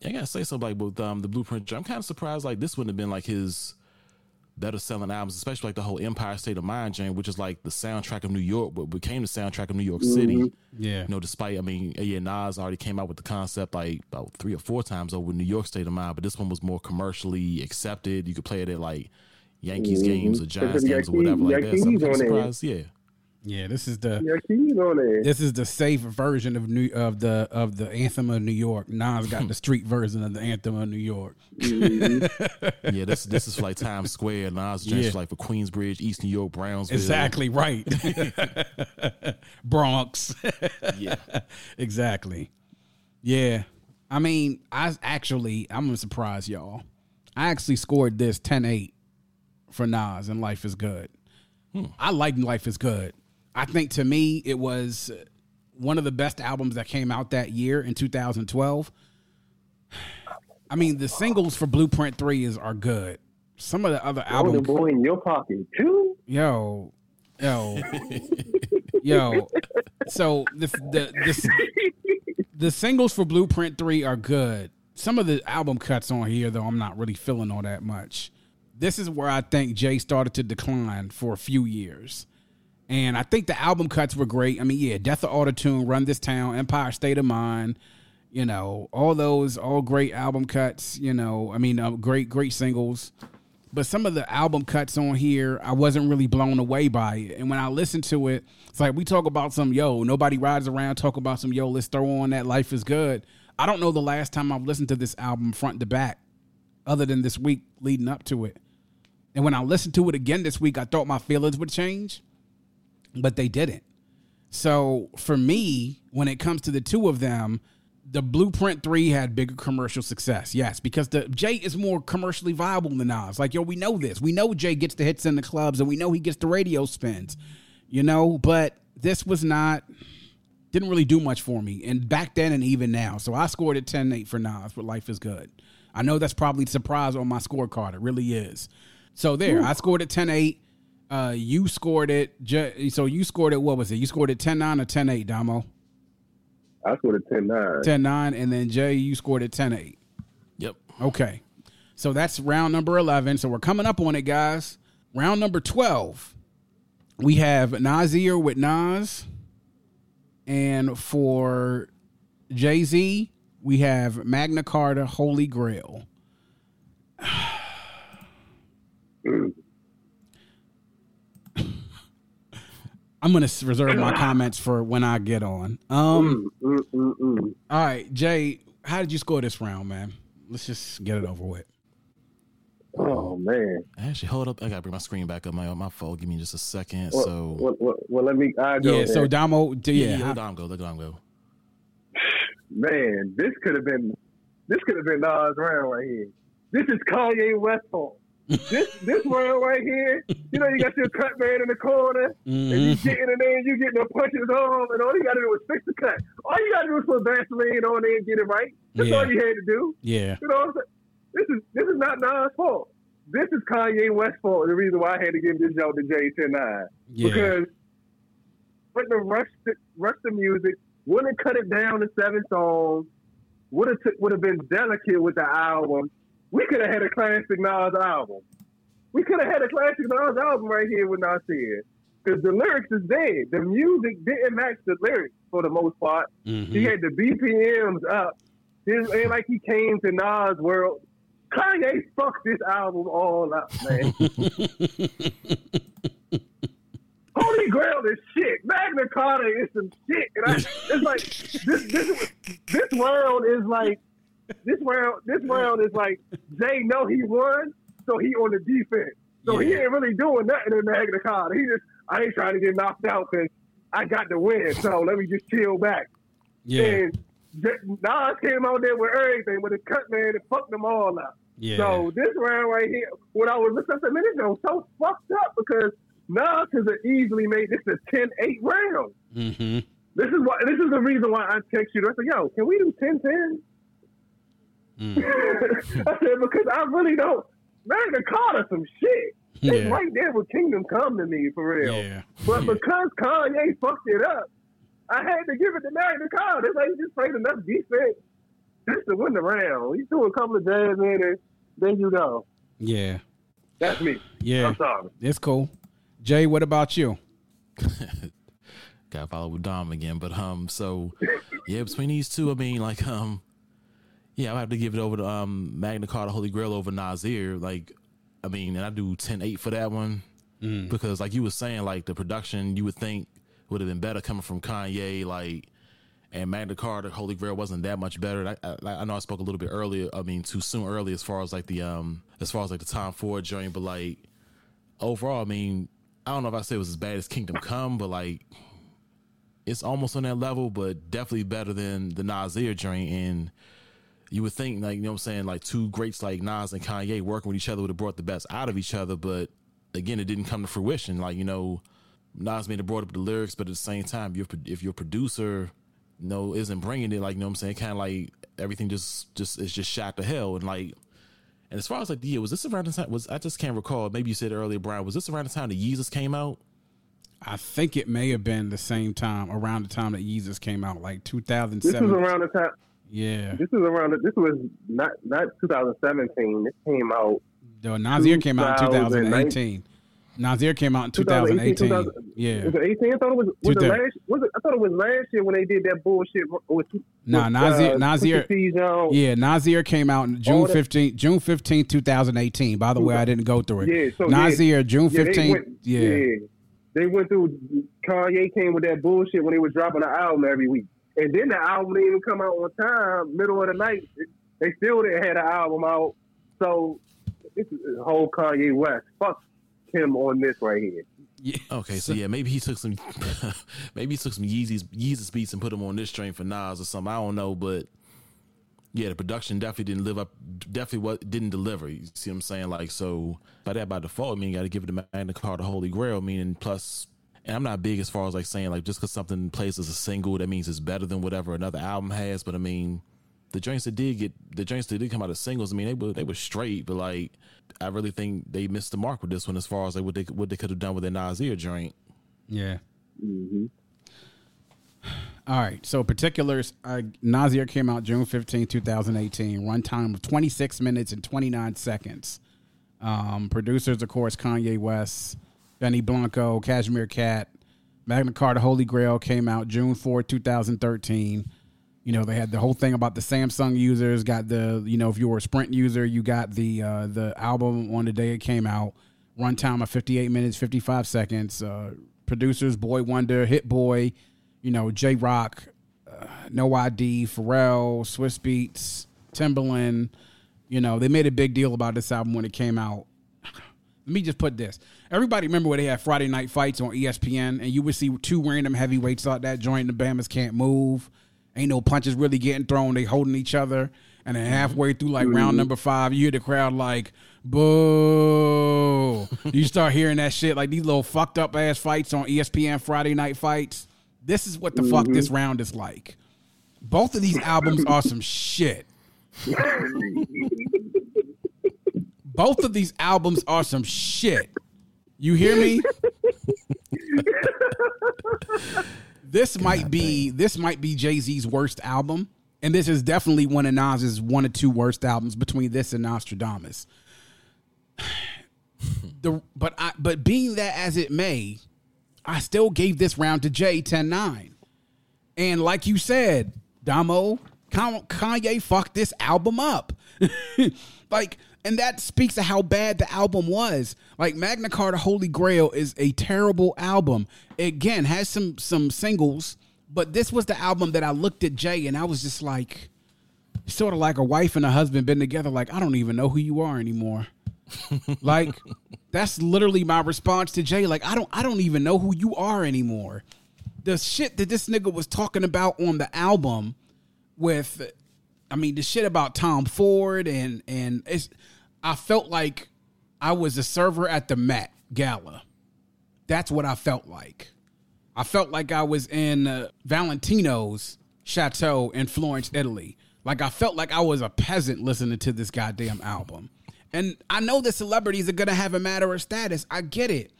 I gotta say something like with um, the Blueprint. I'm kind of surprised. Like this wouldn't have been like his better selling albums, especially like the whole Empire State of Mind jam, which is like the soundtrack of New York, but became the soundtrack of New York City. Mhm. Yeah. You know, despite I mean, yeah, Nas already came out with the concept like about three or four times over New York State of Mind, but this one was more commercially accepted. You could play it at like Yankees Mhm. games or Giants Because you games or whatever like you that. So I'm kinda surprised. Yeah. Yeah. This is the Yeah, keys on there. this is the safe version of new of the of the anthem of New York. Nas got the street version of the anthem of New York. Mhm. Yeah, this this is like Times Square. Nas jams Yeah. like for Queensbridge, East New York, Brownsville. Exactly right. Bronx. Yeah. exactly. Yeah. I mean, I actually, I'm gonna surprise y'all. I actually scored this 10-8 for Nas and Life is Good. I like Life is Good. I think to me it was uh, one of the best albums that came out that year in 2012. I mean, the singles for Blueprint 3 is are good. Some of the other Golden albums boy in your pocket too. yo, yo, yo. So the the the, the singles for Blueprint Three are good. Some of the album cuts on here, though, I'm not really feeling all that much. This is where I think Jay started to decline for a few years. And I think the album cuts were great. I mean, yeah, Death of Autotune, Run This Town, Empire State of Mind, you know, all those, all great album cuts, you know, I mean, uh, great, great singles but some of the album cuts on here, I wasn't really blown away by it. And when I listened to it, it's like we talk about some yo, nobody rides around, talk about some yo, let's throw on that Life is Good. I don't know the last time I've listened to this album front to back, other than this week leading up to it. And when I listened to it again this week, I thought my feelings would change, but they didn't. So for me, when it comes to the two of them, the Blueprint Three had bigger commercial success. Yes, because the Jay is more commercially viable than Nas. Like yo, we know this. We know Jay gets the hits in the clubs, and we know he gets the radio spins. You know, but this was not. Didn't really do much for me, and back then and even now. So I scored a 10-8 for Nas, but life is good. I know that's probably a surprise on my scorecard. It really is. So there, I scored a 10-8. Uh, you scored it. J- So you scored it. What was it? You scored it 10-9 or 10-8, Damo? I scored a 10 9. 10-9, and then Jay, you scored it 10-8. Yep. Okay. So that's round number 11. So we're coming up on it, guys. Round number 12. We have Nasir with Nas. And for Jay Z, we have Magna Carta Holy Grail. I'm going to reserve my comments for when I get on. Um, Mm, mm, mm, mm. all right, Jay, how did you score this round, man? Let's just get it over with. Oh man. Actually, hold up. I gotta bring my screen back up. My my phone. Give me just a second. Well, so well, well, well, let me. I go. Yeah, so then. Damo, d- yeah, yeah, yeah, how- let Dom go. Let Dom go. man, this could have been. This could have been Nas round right here. This is Kanye West fault. This this round right here. You know, you got your cut man in the corner, and you Mhm. getting in there, and you getting the punches on, and all you got to do is fix the cut. All you got to do is put Vaseline on there and get it right. That's Yeah. all you had to do. yeah, You know what I'm saying? This is this is not Nas' fault. This is Kanye West's fault. The reason why I had to give this joke to Jay 10 yeah, because rushed the, rushed the music, wouldn't have cut it down to seven songs, would have would have been delicate with the album. We could have had a classic Nas album. We could have had a classic Nas album right here with Nasir. Because the lyrics is there. The music didn't match the lyrics for the most part. Mhm. He had the BPMs up. It ain't like he came to Nas world. Kanye fucked this album all up, man. Holy Grail is shit. Magna Carta is some shit. And I, it's like this this this world is like this round, this round is like Jay know he won, so he on the defense. So he ain't really doing nothing in the heck of the card. He just I ain't trying to get knocked out because I got the win. So let me just chill back. yeah, And Nas came out there with everything with a cut man and fucked them all up. Yeah. So this round right here, when I was listening, man, this is so fucked up because Nas has easily made this a 10-8 round. Mm-hmm. This is why. This is the reason why I text you. I said, "Yo, can we do 10-10? Mm. I said because I really don't. Magna Carta some shit. Yeah. It's right there with Kingdom Come to me for real. Yeah. But Yeah. because Kanye fucked it up, I had to give it to Magna Carta. It's like he just played enough defense just to win the round. He threw a couple of jabs in there you go. Yeah. That's me. Yeah. I'm sorry. It's cool. Jay, what about you? Got to follow with Dom again, but um, so yeah, between these two, I mean, like um, yeah, I have to give it over to um Magna Carta Holy Grail over Nasir. Like, I mean, and I do 10-8 for that one because, like you were saying, like the production you would think would have been better coming from Kanye, like. And Magna Carta, Holy Grail wasn't that much better. I, I, I know I spoke a little bit earlier. I mean, too soon early as far as like the um, as far as like the Tom Ford joint, but like overall, I mean, I don't know if I say it was as bad as Kingdom Come, but like it's almost on that level, but definitely better than the Nasir joint. And you would think, like, you know what I'm saying, like two greats like Nas and Kanye working with each other would have brought the best out of each other. But again, it didn't come to fruition. Like, you know, Nas may have brought up the lyrics, but at the same time, if, if your producer, you know, isn't bringing it, like, you know what I'm saying, kind of like everything just, just is just shot to hell. And like, and as far as like the year, was this around the time? Was I just can't recall? Maybe you said earlier, Brian. Was this around the time that Yeezus came out? I think it may have been the same time, around the time that Yeezus came out, like 2007. This was 2007. around the time. Yeah. This was around. This was not not 2017. This came out. No, Nasir came out in 2019. 2018. Nasir came out in 2018, 2018. Yeah. Was it 18? I thought it was. Was it last? Was it? I thought it was last year when they did that bullshit with. Nah, with, Nasir- uh, Nasir- Yeah, Nasir came out in June All that- 15th, June 15th, 2018. By the way, I didn't go through it. Yeah, so Nasir, June Yeah, they 15th. went, yeah. They went through. Kanye came with that bullshit when they was dropping the album every week, and then the album didn't even come out on time. Middle of the night, they still didn't have the album out. So this is whole Kanye West. Fuck him on this right here. yeah. Okay, so yeah, maybe he took some, maybe he took some Yeezys Yeezus beats and put them on this train for Nas or something. I don't know, but yeah, the production definitely didn't live up. Definitely what didn't deliver. You see what I'm saying? Like so, by that by default, I mean you got to give it to Magna Carta Holy Grail. Meaning plus, and I'm not big as far as like saying like just because something plays as a single that means it's better than whatever another album has. But I mean, the joints that did get the joints that did come out as singles. I mean they were they were straight, but like I really think they missed the mark with this one as far as like what they what they could have done with their Nasir joint. Yeah. Mm-hmm. All right. So particulars, uh, Nasir came out June 15, 2018. Runtime of 26 minutes and 29 seconds. Um, producers, of course, Kanye West, Benny Blanco, Cashmere Cat, Magna Carta Holy Grail came out June 4, 2013. You know, they had the whole thing about the Samsung users, got the, you know, if you were a Sprint user, you got the uh, the album on the day it came out. Runtime of 58 minutes, 55 seconds. Uh, producers, Boi-1da, Hit Boy, you know, J-Roc, uh, No ID, Pharrell, Swizz Beatz, Timbaland. You know, they made a big deal about this album when it came out. Let me just put this. Everybody remember where they had Friday night fights on ESPN and you would see two random heavyweights out that joint and the Bamas can't move. Ain't no punches really getting thrown. They holding each other. And then halfway through like round mm-hmm. number five, you hear the crowd like, boo. you start hearing that shit, like these little fucked up ass fights on ESPN Friday night fights. This is what the fuck this mm-hmm. round is like. Both of these albums are some shit. Both of these albums are some shit. You hear me? this might be this might be Jay Z's worst album, and this is definitely one of Nas's one or two worst albums between this and Nostradamus. The but I but being that as it may, I still gave this round to Jay 10-9. And like you said, Damo, Kanye fucked this album up. like, and that speaks to how bad the album was. Like Magna Carta Holy Grail is a terrible album. Again, has some some singles, but this was the album that I looked at Jay and I was just like sort of like a wife and a husband been together like I don't even know who you are anymore. like that's literally my response to Jay like I don't I don't even know who you are anymore. The shit that this nigga was talking about on the album with I mean the shit about Tom Ford and and it's I felt like I was a server at the Met Gala. That's what I felt like. I felt like I was in uh, Valentino's chateau in Florence, Italy. Like I felt like I was a peasant listening to this goddamn album. And I know the celebrities are gonna have a matter of status. I get it.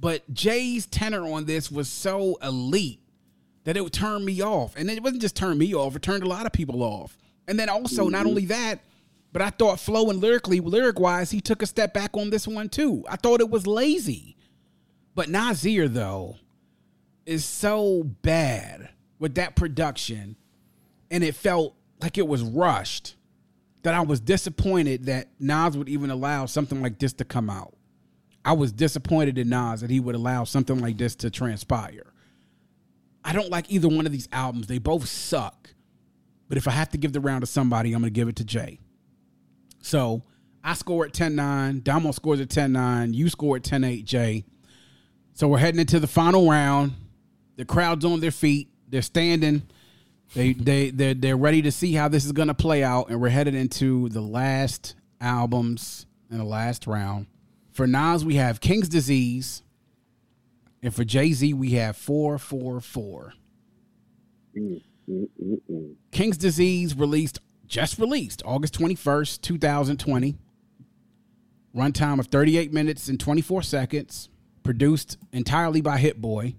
But Jay's tenor on this was so elite that it would turn me off. And it wasn't just turn me off, it turned a lot of people off. And then also, mm-hmm. not only that, but I thought flow and lyrically, lyric wise, he took a step back on this one too. I thought it was lazy. But Nasir, though, is so bad with that production. And it felt like it was rushed that I was disappointed that Nas would even allow something like this to come out. I was disappointed in Nas that he would allow something like this to transpire. I don't like either one of these albums. They both suck. But if I have to give the round to somebody, I'm going to give it to Jay. So I score at 10 9. Damo scores at 10 9. You score at 10 8, Jay. So we're heading into the final round. The crowd's on their feet. They're standing. They they they're they're ready to see how this is gonna play out, and we're headed into the last albums in the last round. For Nas, we have King's Disease, and for Jay Z, we have four four four. Mm, mm, mm, King's Disease released just released August twenty first, two thousand twenty. Runtime of thirty eight minutes and twenty four seconds. Produced entirely by Hit Boy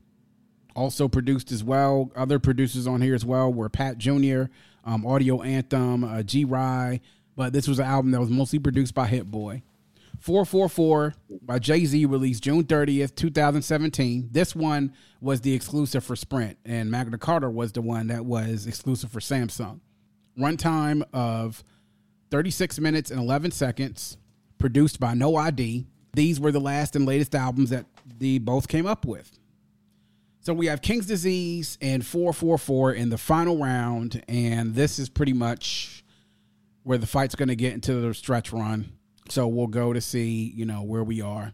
also produced as well. Other producers on here as well were Pat Jr., um, Audio Anthem, uh, G Ry, but this was an album that was mostly produced by Hit Boy. 444 by Jay Z released June 30th, 2017. This one was the exclusive for Sprint, and Magna Carta was the one that was exclusive for Samsung. Runtime of 36 minutes and 11 seconds, produced by No ID. These were the last and latest albums that the both came up with. So we have King's Disease and 444 in the final round, and this is pretty much where the fight's going to get into the stretch run. So we'll go to see, you know, where we are.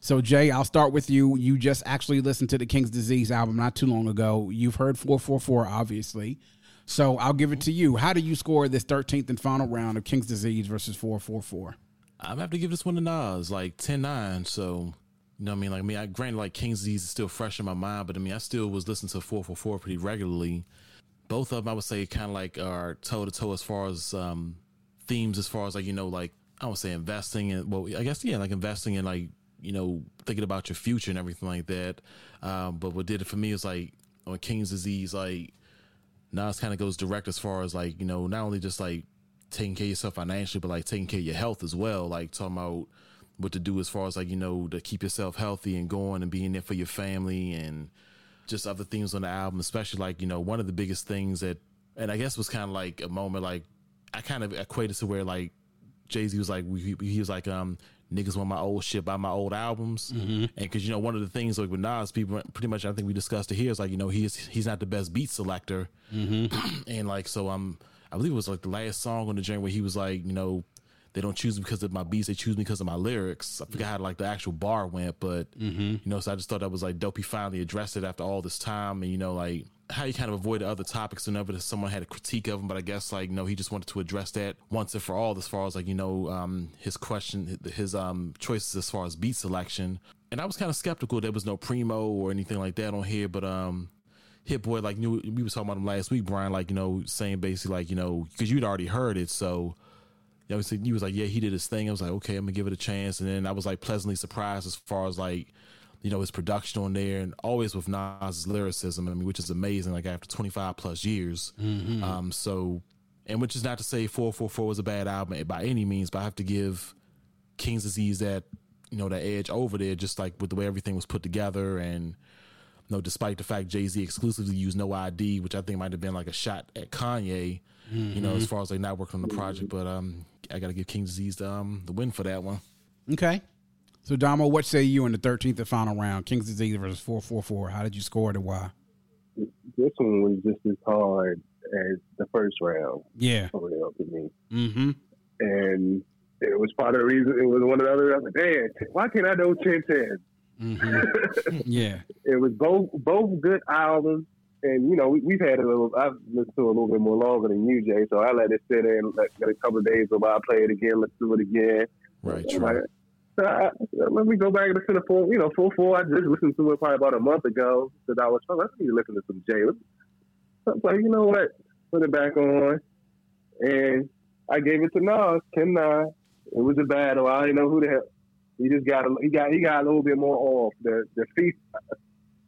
So Jay, I'll start with you. You just actually listened to the King's Disease album not too long ago. You've heard 444, obviously. So I'll give it to you. How do you score this 13th and final round of King's Disease versus 444? I'm gonna have to give this one to Nas, like 10-9. So you know what I mean? Like I mean, I granted like King's Disease is still fresh in my mind, but I mean, I still was listening to 444 pretty regularly. Both of them, I would say, kind of like are toe to toe as far as um, themes, as far as like you know, like I would say investing and well, I guess yeah, like investing in like you know thinking about your future and everything like that. Um, but what did it for me is like on King's Disease, like Nas kind of goes direct as far as like you know not only just like taking care of yourself financially, but like taking care of your health as well. Like talking about what to do as far as like you know to keep yourself healthy and going and being there for your family and just other things on the album especially like you know one of the biggest things that and i guess was kind of like a moment like i kind of equated to where like jay-z was like he was like um niggas want my old shit buy my old albums mm-hmm. and because you know one of the things like with nas people pretty much i think we discussed it here is like you know he's he's not the best beat selector mm-hmm. and like so i'm i believe it was like the last song on the journey where he was like you know they don't choose me because of my beats. They choose me because of my lyrics. I forgot how like the actual bar went, but mm-hmm. you know, so I just thought that was like dope. He finally addressed it after all this time, and you know, like how you kind of avoided other topics whenever someone had a critique of him. But I guess like no, he just wanted to address that once and for all, as far as like you know, um, his question, his um choices as far as beat selection. And I was kind of skeptical there was no primo or anything like that on here, but um, Hit Boy, like knew we was talking about him last week, Brian, like you know, saying basically like you know because you'd already heard it, so you know, he was like, yeah, he did his thing. I was like, okay, I'm gonna give it a chance. And then I was like pleasantly surprised as far as like, you know, his production on there, and always with Nas's lyricism. I mean, which is amazing. Like after 25 plus years, mm-hmm. um, so, and which is not to say 444 was a bad album by any means, but I have to give King's Disease that, you know, that edge over there, just like with the way everything was put together and. You know, despite the fact Jay Z exclusively used No ID, which I think might have been like a shot at Kanye, mm-hmm. you know, as mm-hmm. far as like not working on the project. But um, I got to give King's Disease the, um, the win for that one. Okay. So, Damo, what say you in the 13th and final round? King's Disease versus 444. How did you score it and why? This one was just as hard as the first round. Yeah. For real to me. Mm-hmm. And it was part of the reason, it was one of the other, I was like, man, why can't I know 10 10? Mm-hmm. yeah. It was both both good albums. And you know we, we've had a little. I've listened to it a little bit more longer than you, Jay. So I let it sit in, let, let a couple of days go by. I play it again, let's do it again. Right, I'm true. like, so I, let me go back and listen to full, you know, full four. I just listened to it probably about a month ago because I was, oh, let's need to listen to some Jay. So I was like, you know what? Put it back on, and I gave it to Nas, Ken Nas. It was a battle. I didn't know who the hell. He just got a, he got he got a little bit more off the the feast,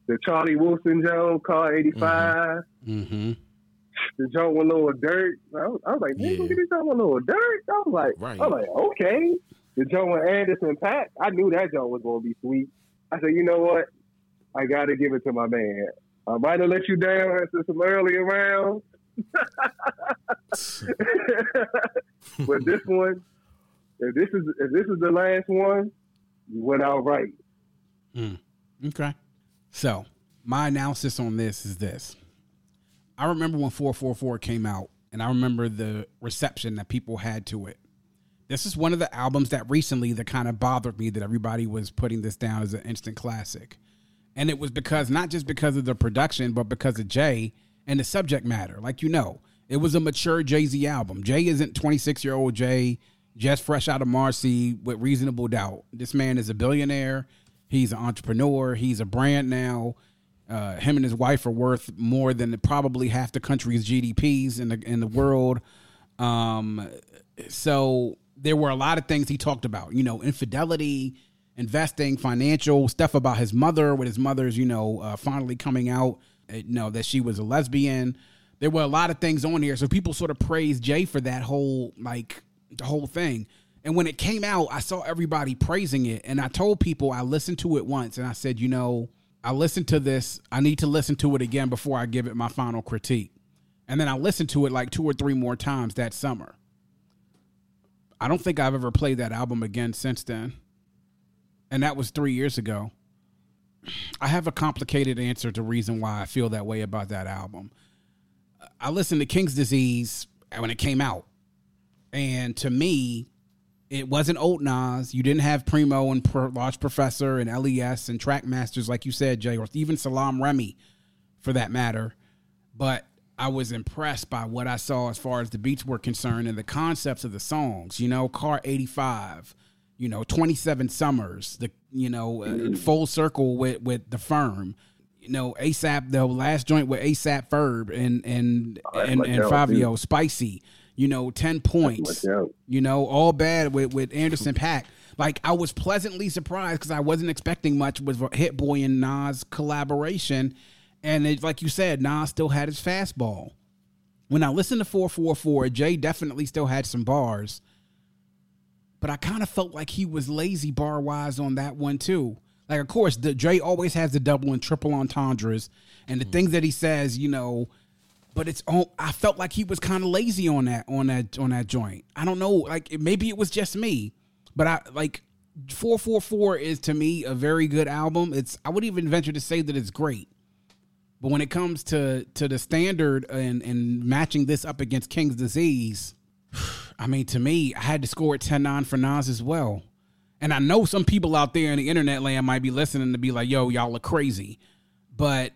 the Charlie Wilson Joe car eighty five. Mm-hmm. The joint with Lil Durk. I was, I was like, Yeah. look at this joint with Lil Durk. I was like, Right. I was like, okay. The joint with Anderson .Paak. I knew that joint was gonna be sweet. I said, you know what? I got to give it to my man. I might have let you down in some earlier rounds, but this one, if this is if this is the last one, you went out right. Okay. So my analysis on this is this. I remember when 444 came out, and I remember the reception that people had to it. This is one of the albums that recently that kind of bothered me that everybody was putting this down as an instant classic. And it was because not just because of the production, but because of Jay and the subject matter. Like you know, it was a mature Jay Z album. Jay isn't 26 year old Jay, just fresh out of Marcy with reasonable doubt. This man is a billionaire. He's an entrepreneur. He's a brand now. Uh, him and his wife are worth more than probably half the country's GDPs in the in the world. Um, so there were a lot of things he talked about. You know, infidelity, investing, financial stuff about his mother. With his mother's, you know, uh, finally coming out, uh, you know, that she was a lesbian. There were a lot of things on here, so people sort of praised Jay for that whole like the whole thing. And when it came out, I saw everybody praising it, and I told people I listened to it once, and I said, you know, I listened to this. I need to listen to it again before I give it my final critique. And then I listened to it like two or three more times that summer. I don't think I've ever played that album again since then. And that was three years ago. I have a complicated answer to reason why I feel that way about that album. I listened to King's Disease when it came out. And to me, it wasn't old Nas. You didn't have Primo and Pro- Large Professor and LES and Trackmasters, like you said, Jay, or even Salaam Remi for that matter. But I was impressed by what I saw as far as the beats were concerned and the concepts of the songs. You know, Car 85, you know, 27 Summers, the, you know, uh, full circle with, with the firm. You know, ASAP, the last joint with ASAP Ferg and and Oh, and, my and Fivio, Spicy. You know, ten points. You know, all bad with with Anderson .Paak. Like I was pleasantly surprised because I wasn't expecting much with Hit Boy and Nas collaboration, and it, like you said, Nas still had his fastball. When I listened to 444, Jay definitely still had some bars, but I kind of felt like he was lazy bar wise on that one too. Like, of course, the Jay always has the double and triple entendres, and the mm. things that he says, you know, but it's all I felt like he was kind of lazy on that on that on that joint. I don't know, like maybe it was just me, but I like 444 is to me a very good album. It's I would even venture to say that it's great. But when it comes to to the standard and and matching this up against King's Disease, I mean to me, I had to score it 10-9 for Nas as well. And I know some people out there in the internet land might be listening to be like, "Yo, y'all are crazy." But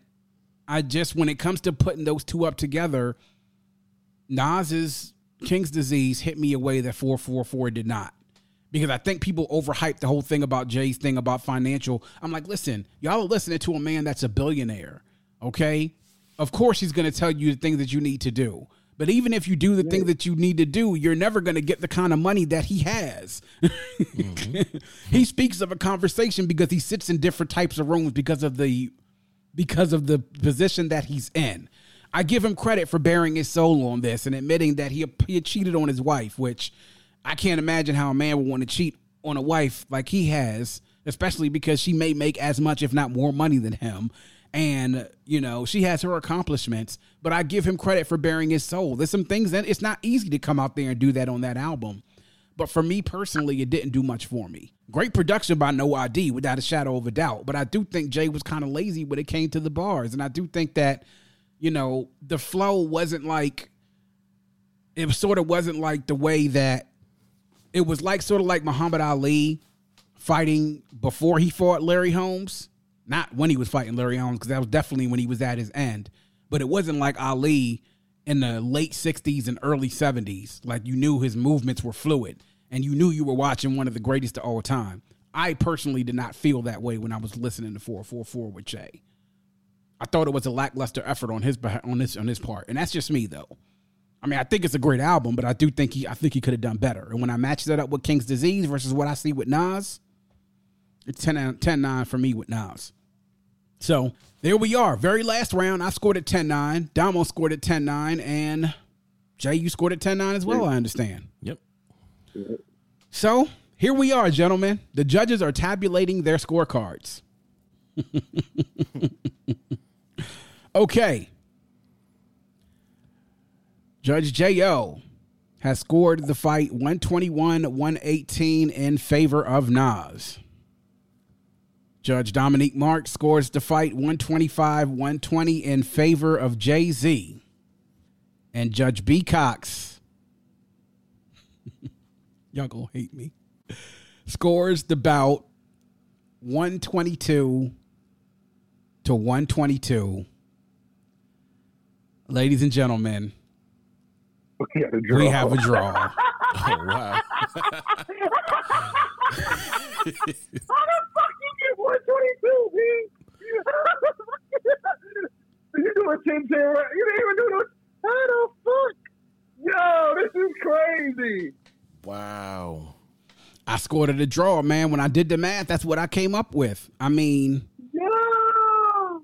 I just when it comes to putting those two up together, Nas's King's Disease hit me a way that 444 did not. Because I think people overhyped the whole thing about Jay's thing about financial. I'm like, listen, y'all are listening to a man that's a billionaire. Okay. Of course he's gonna tell you the things that you need to do. But even if you do the things that you need to do, you're never going to get the kind of money that he has. Mm-hmm. he speaks of a conversation because he sits in different types of rooms because of the because of the position that he's in. I give him credit for bearing his soul on this and admitting that he, he cheated on his wife, which I can't imagine how a man would want to cheat on a wife like he has, especially because she may make as much, if not more, money than him. And, you know, she has her accomplishments, but I give him credit for bearing his soul. There's some things that it's not easy to come out there and do that on that album. But for me personally, it didn't do much for me. Great production by No ID, without a shadow of a doubt. But I do think Jay was kind of lazy when it came to the bars. And I do think that, you know, the flow wasn't like, it sort of wasn't like the way that it was like sort of like Muhammad Ali fighting before he fought Larry Holmes. Not when he was fighting Larry Holmes, because that was definitely when he was at his end. but it wasn't like Ali in the late 60s and early 70s. Like you knew his movements were fluid and you knew you were watching one of the greatest of all time. I personally did not feel that way when I was listening to 444 with Jay. I thought it was a lackluster effort on his on this on his part, and that's just me though. I mean, I think it's a great album, but I do think he I think he could have done better. And when I match that up with King's Disease versus what I see with Nas, it's 10, 10 9 for me with Nas. So there we are. Very last round, I scored at 10 9. Damo scored at 10 9. And Jay, you scored at 10 9 as well, I understand. Yep. So here we are, gentlemen. The judges are tabulating their scorecards. okay. Judge J.O. has scored the fight 121 118 in favor of Nas. Judge Dominique Mark scores the fight 125 120 in favor of Jay Z. And Judge B. Cox, y'all gonna hate me, scores the bout 122 to 122. Ladies and gentlemen, We have a draw. we have a draw. Oh wow. How the fuck 122, man? you do a 10 10 right? You didn't even do no. How the fuck? Yo, this is crazy. wow. I scored it a draw, man. When I did the math, that's what I came up with. I mean, Yo.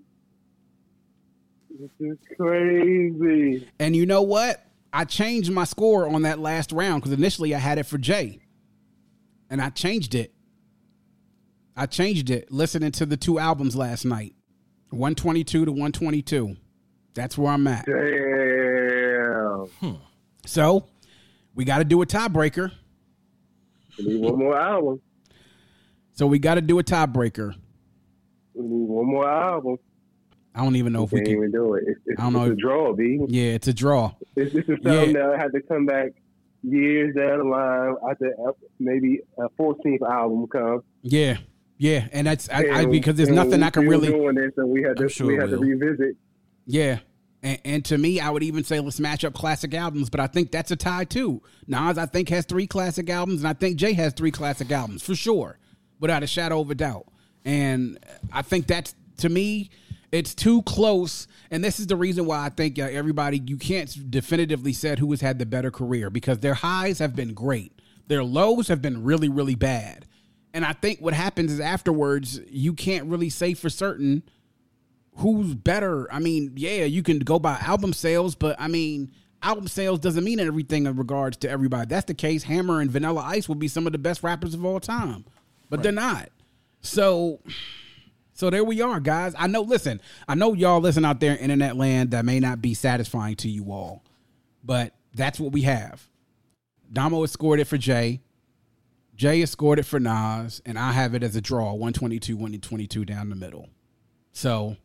This is crazy. and you know what? I changed my score on that last round because initially I had it for Jay. And I changed it. I changed it listening to the two albums last night 122 to 122. That's where I'm at. Damn. So we got to do a tiebreaker. We need one more album. So we got to do a tiebreaker. We need one more album. I don't even know if we Can't can. even do it. It's, it's, I don't know it's a draw, B. Yeah, it's a draw. This, this is something Yeah. that I had to come back years down the line after uh, maybe a 14th album comes. Yeah, yeah, and that's I, I because there's nothing I can really. doing this, and we had to sure we had to revisit. Yeah. And, and to me, I would even say let's match up classic albums, but I think that's a tie too. Nas, I think, has three classic albums, and I think Jay has three classic albums for sure, without a shadow of a doubt. And I think that's, to me, it's too close. And this is the reason why I think uh, everybody, you can't definitively said who has had the better career because their highs have been great, their lows have been really, really bad. And I think what happens is afterwards, you can't really say for certain who's better. I mean, yeah, you can go by album sales, but I mean, album sales doesn't mean everything in regards to everybody. That's the case. Hammer and Vanilla Ice will be some of the best rappers of all time, but they're not. So, so there we are, guys. I know. Listen, I know y'all listen out there in internet land that may not be satisfying to you all, but that's what we have. Damo has scored it for Jay. Jay has scored it for Nas, and I have it as a draw, 122, 122 down the middle. So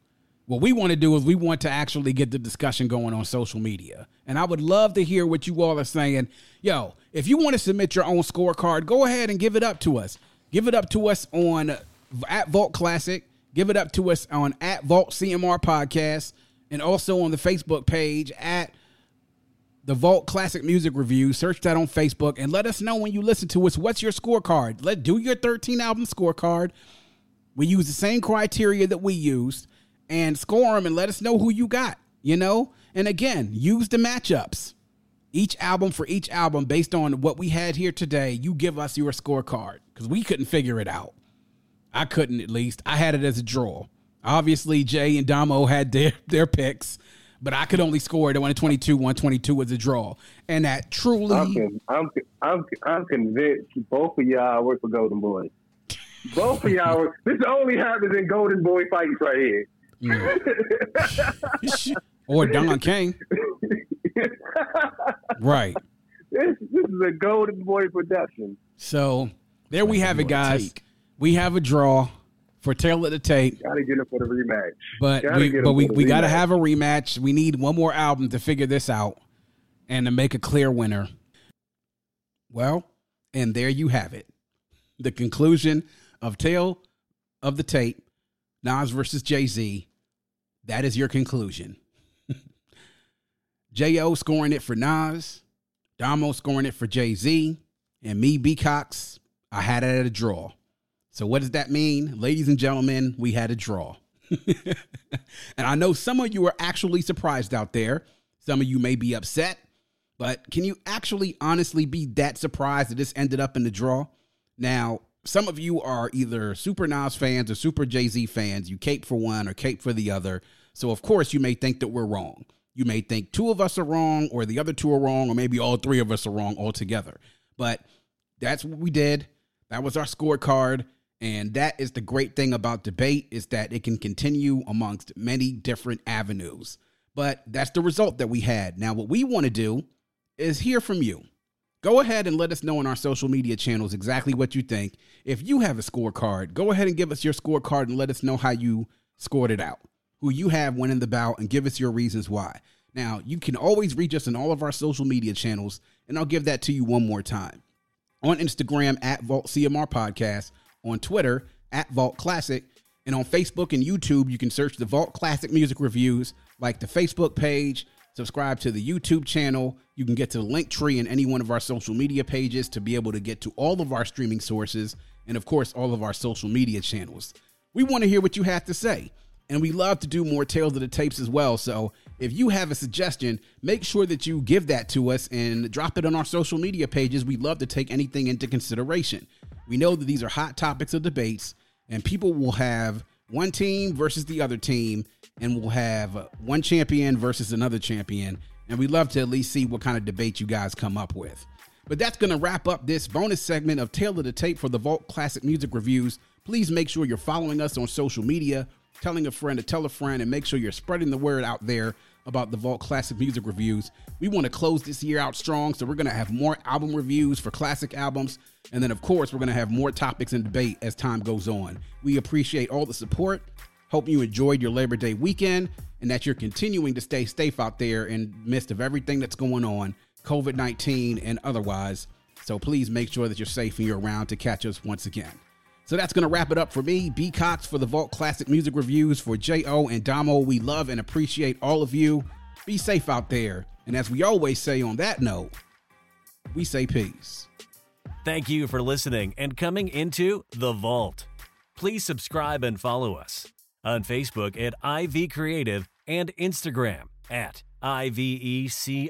what we want to do is we want to actually get the discussion going on social media. And I would love to hear what you all are saying. Yo, if you want to submit your own scorecard, go ahead and give it up to us. Give it up to us on at Vault Classic. Give it up to us on at Vault CMR Podcast and also on the Facebook page at the Vault Classic Music Review. Search that on Facebook and let us know when you listen to us. What's your scorecard? Let do your 13 album scorecard. We use the same criteria that we used and score them and let us know who you got, you know? And again, use the matchups. Each album for each album, based on what we had here today, you give us your scorecard because we couldn't figure it out. I couldn't at least. I had it as a draw. Obviously, Jay and Damo had their, their picks, but I could only score it at 122. 122 was a draw. And that truly. I'm, I'm, I'm, I'm convinced both of y'all work for Golden Boy. Both of y'all. Work, this only happens in Golden Boy fights right here. Mm. or Don King. right. This, this is a Golden Boy production. So there we have it, guys. We have a draw for Tale of the Tape, Gotta get it for the rematch. but Gotta we but we, we got to have a rematch. We need one more album to figure this out and to make a clear winner. Well, and there you have it. The conclusion of Tale of the Tape, Nas versus Jay Z. That is your conclusion. J.O. scoring it for Nas, Damo scoring it for Jay Z, and me, B Cox, I had it at a draw. So, what does that mean? Ladies and gentlemen, we had a draw. and I know some of you are actually surprised out there. Some of you may be upset, but can you actually honestly be that surprised that this ended up in the draw? Now, some of you are either super Nas fans or super Jay Z fans. You cape for one or cape for the other. So, of course, you may think that we're wrong. You may think two of us are wrong, or the other two are wrong, or maybe all three of us are wrong altogether. But that's what we did. That was our scorecard. And that is the great thing about debate is that it can continue amongst many different avenues. But that's the result that we had. Now, what we want to do is hear from you. Go ahead and let us know on our social media channels exactly what you think. If you have a scorecard, go ahead and give us your scorecard and let us know how you scored it out, who you have winning the bout, and give us your reasons why. Now, you can always reach us on all of our social media channels, and I'll give that to you one more time. On Instagram at Vault CMR Podcast, on Twitter at Vault Classic, and on Facebook and YouTube, you can search the Vault Classic Music Reviews, like the Facebook page, subscribe to the YouTube channel. You can get to the link tree in any one of our social media pages to be able to get to all of our streaming sources and, of course, all of our social media channels. We want to hear what you have to say, and we love to do more Tales of the Tapes as well. So if you have a suggestion, make sure that you give that to us and drop it on our social media pages. We'd love to take anything into consideration. We know that these are hot topics of debates, and people will have one team versus the other team, and we'll have one champion versus another champion. And we'd love to at least see what kind of debate you guys come up with. But that's going to wrap up this bonus segment of Tale of the Tape for the Vault Classic Music Reviews. Please make sure you're following us on social media, telling a friend to tell a friend, and make sure you're spreading the word out there about the Vault Classic Music Reviews. We want to close this year out strong, so we're going to have more album reviews for classic albums. And then, of course, we're going to have more topics and debate as time goes on. We appreciate all the support. Hope you enjoyed your Labor Day weekend and that you're continuing to stay safe out there in midst of everything that's going on, COVID 19 and otherwise. So please make sure that you're safe and you're around to catch us once again. So that's going to wrap it up for me, B Cox, for the Vault Classic Music Reviews. For J.O. and Damo, we love and appreciate all of you. Be safe out there. And as we always say on that note, we say peace. Thank you for listening and coming into The Vault. Please subscribe and follow us on Facebook at IV Creative and Instagram at IVECRE8.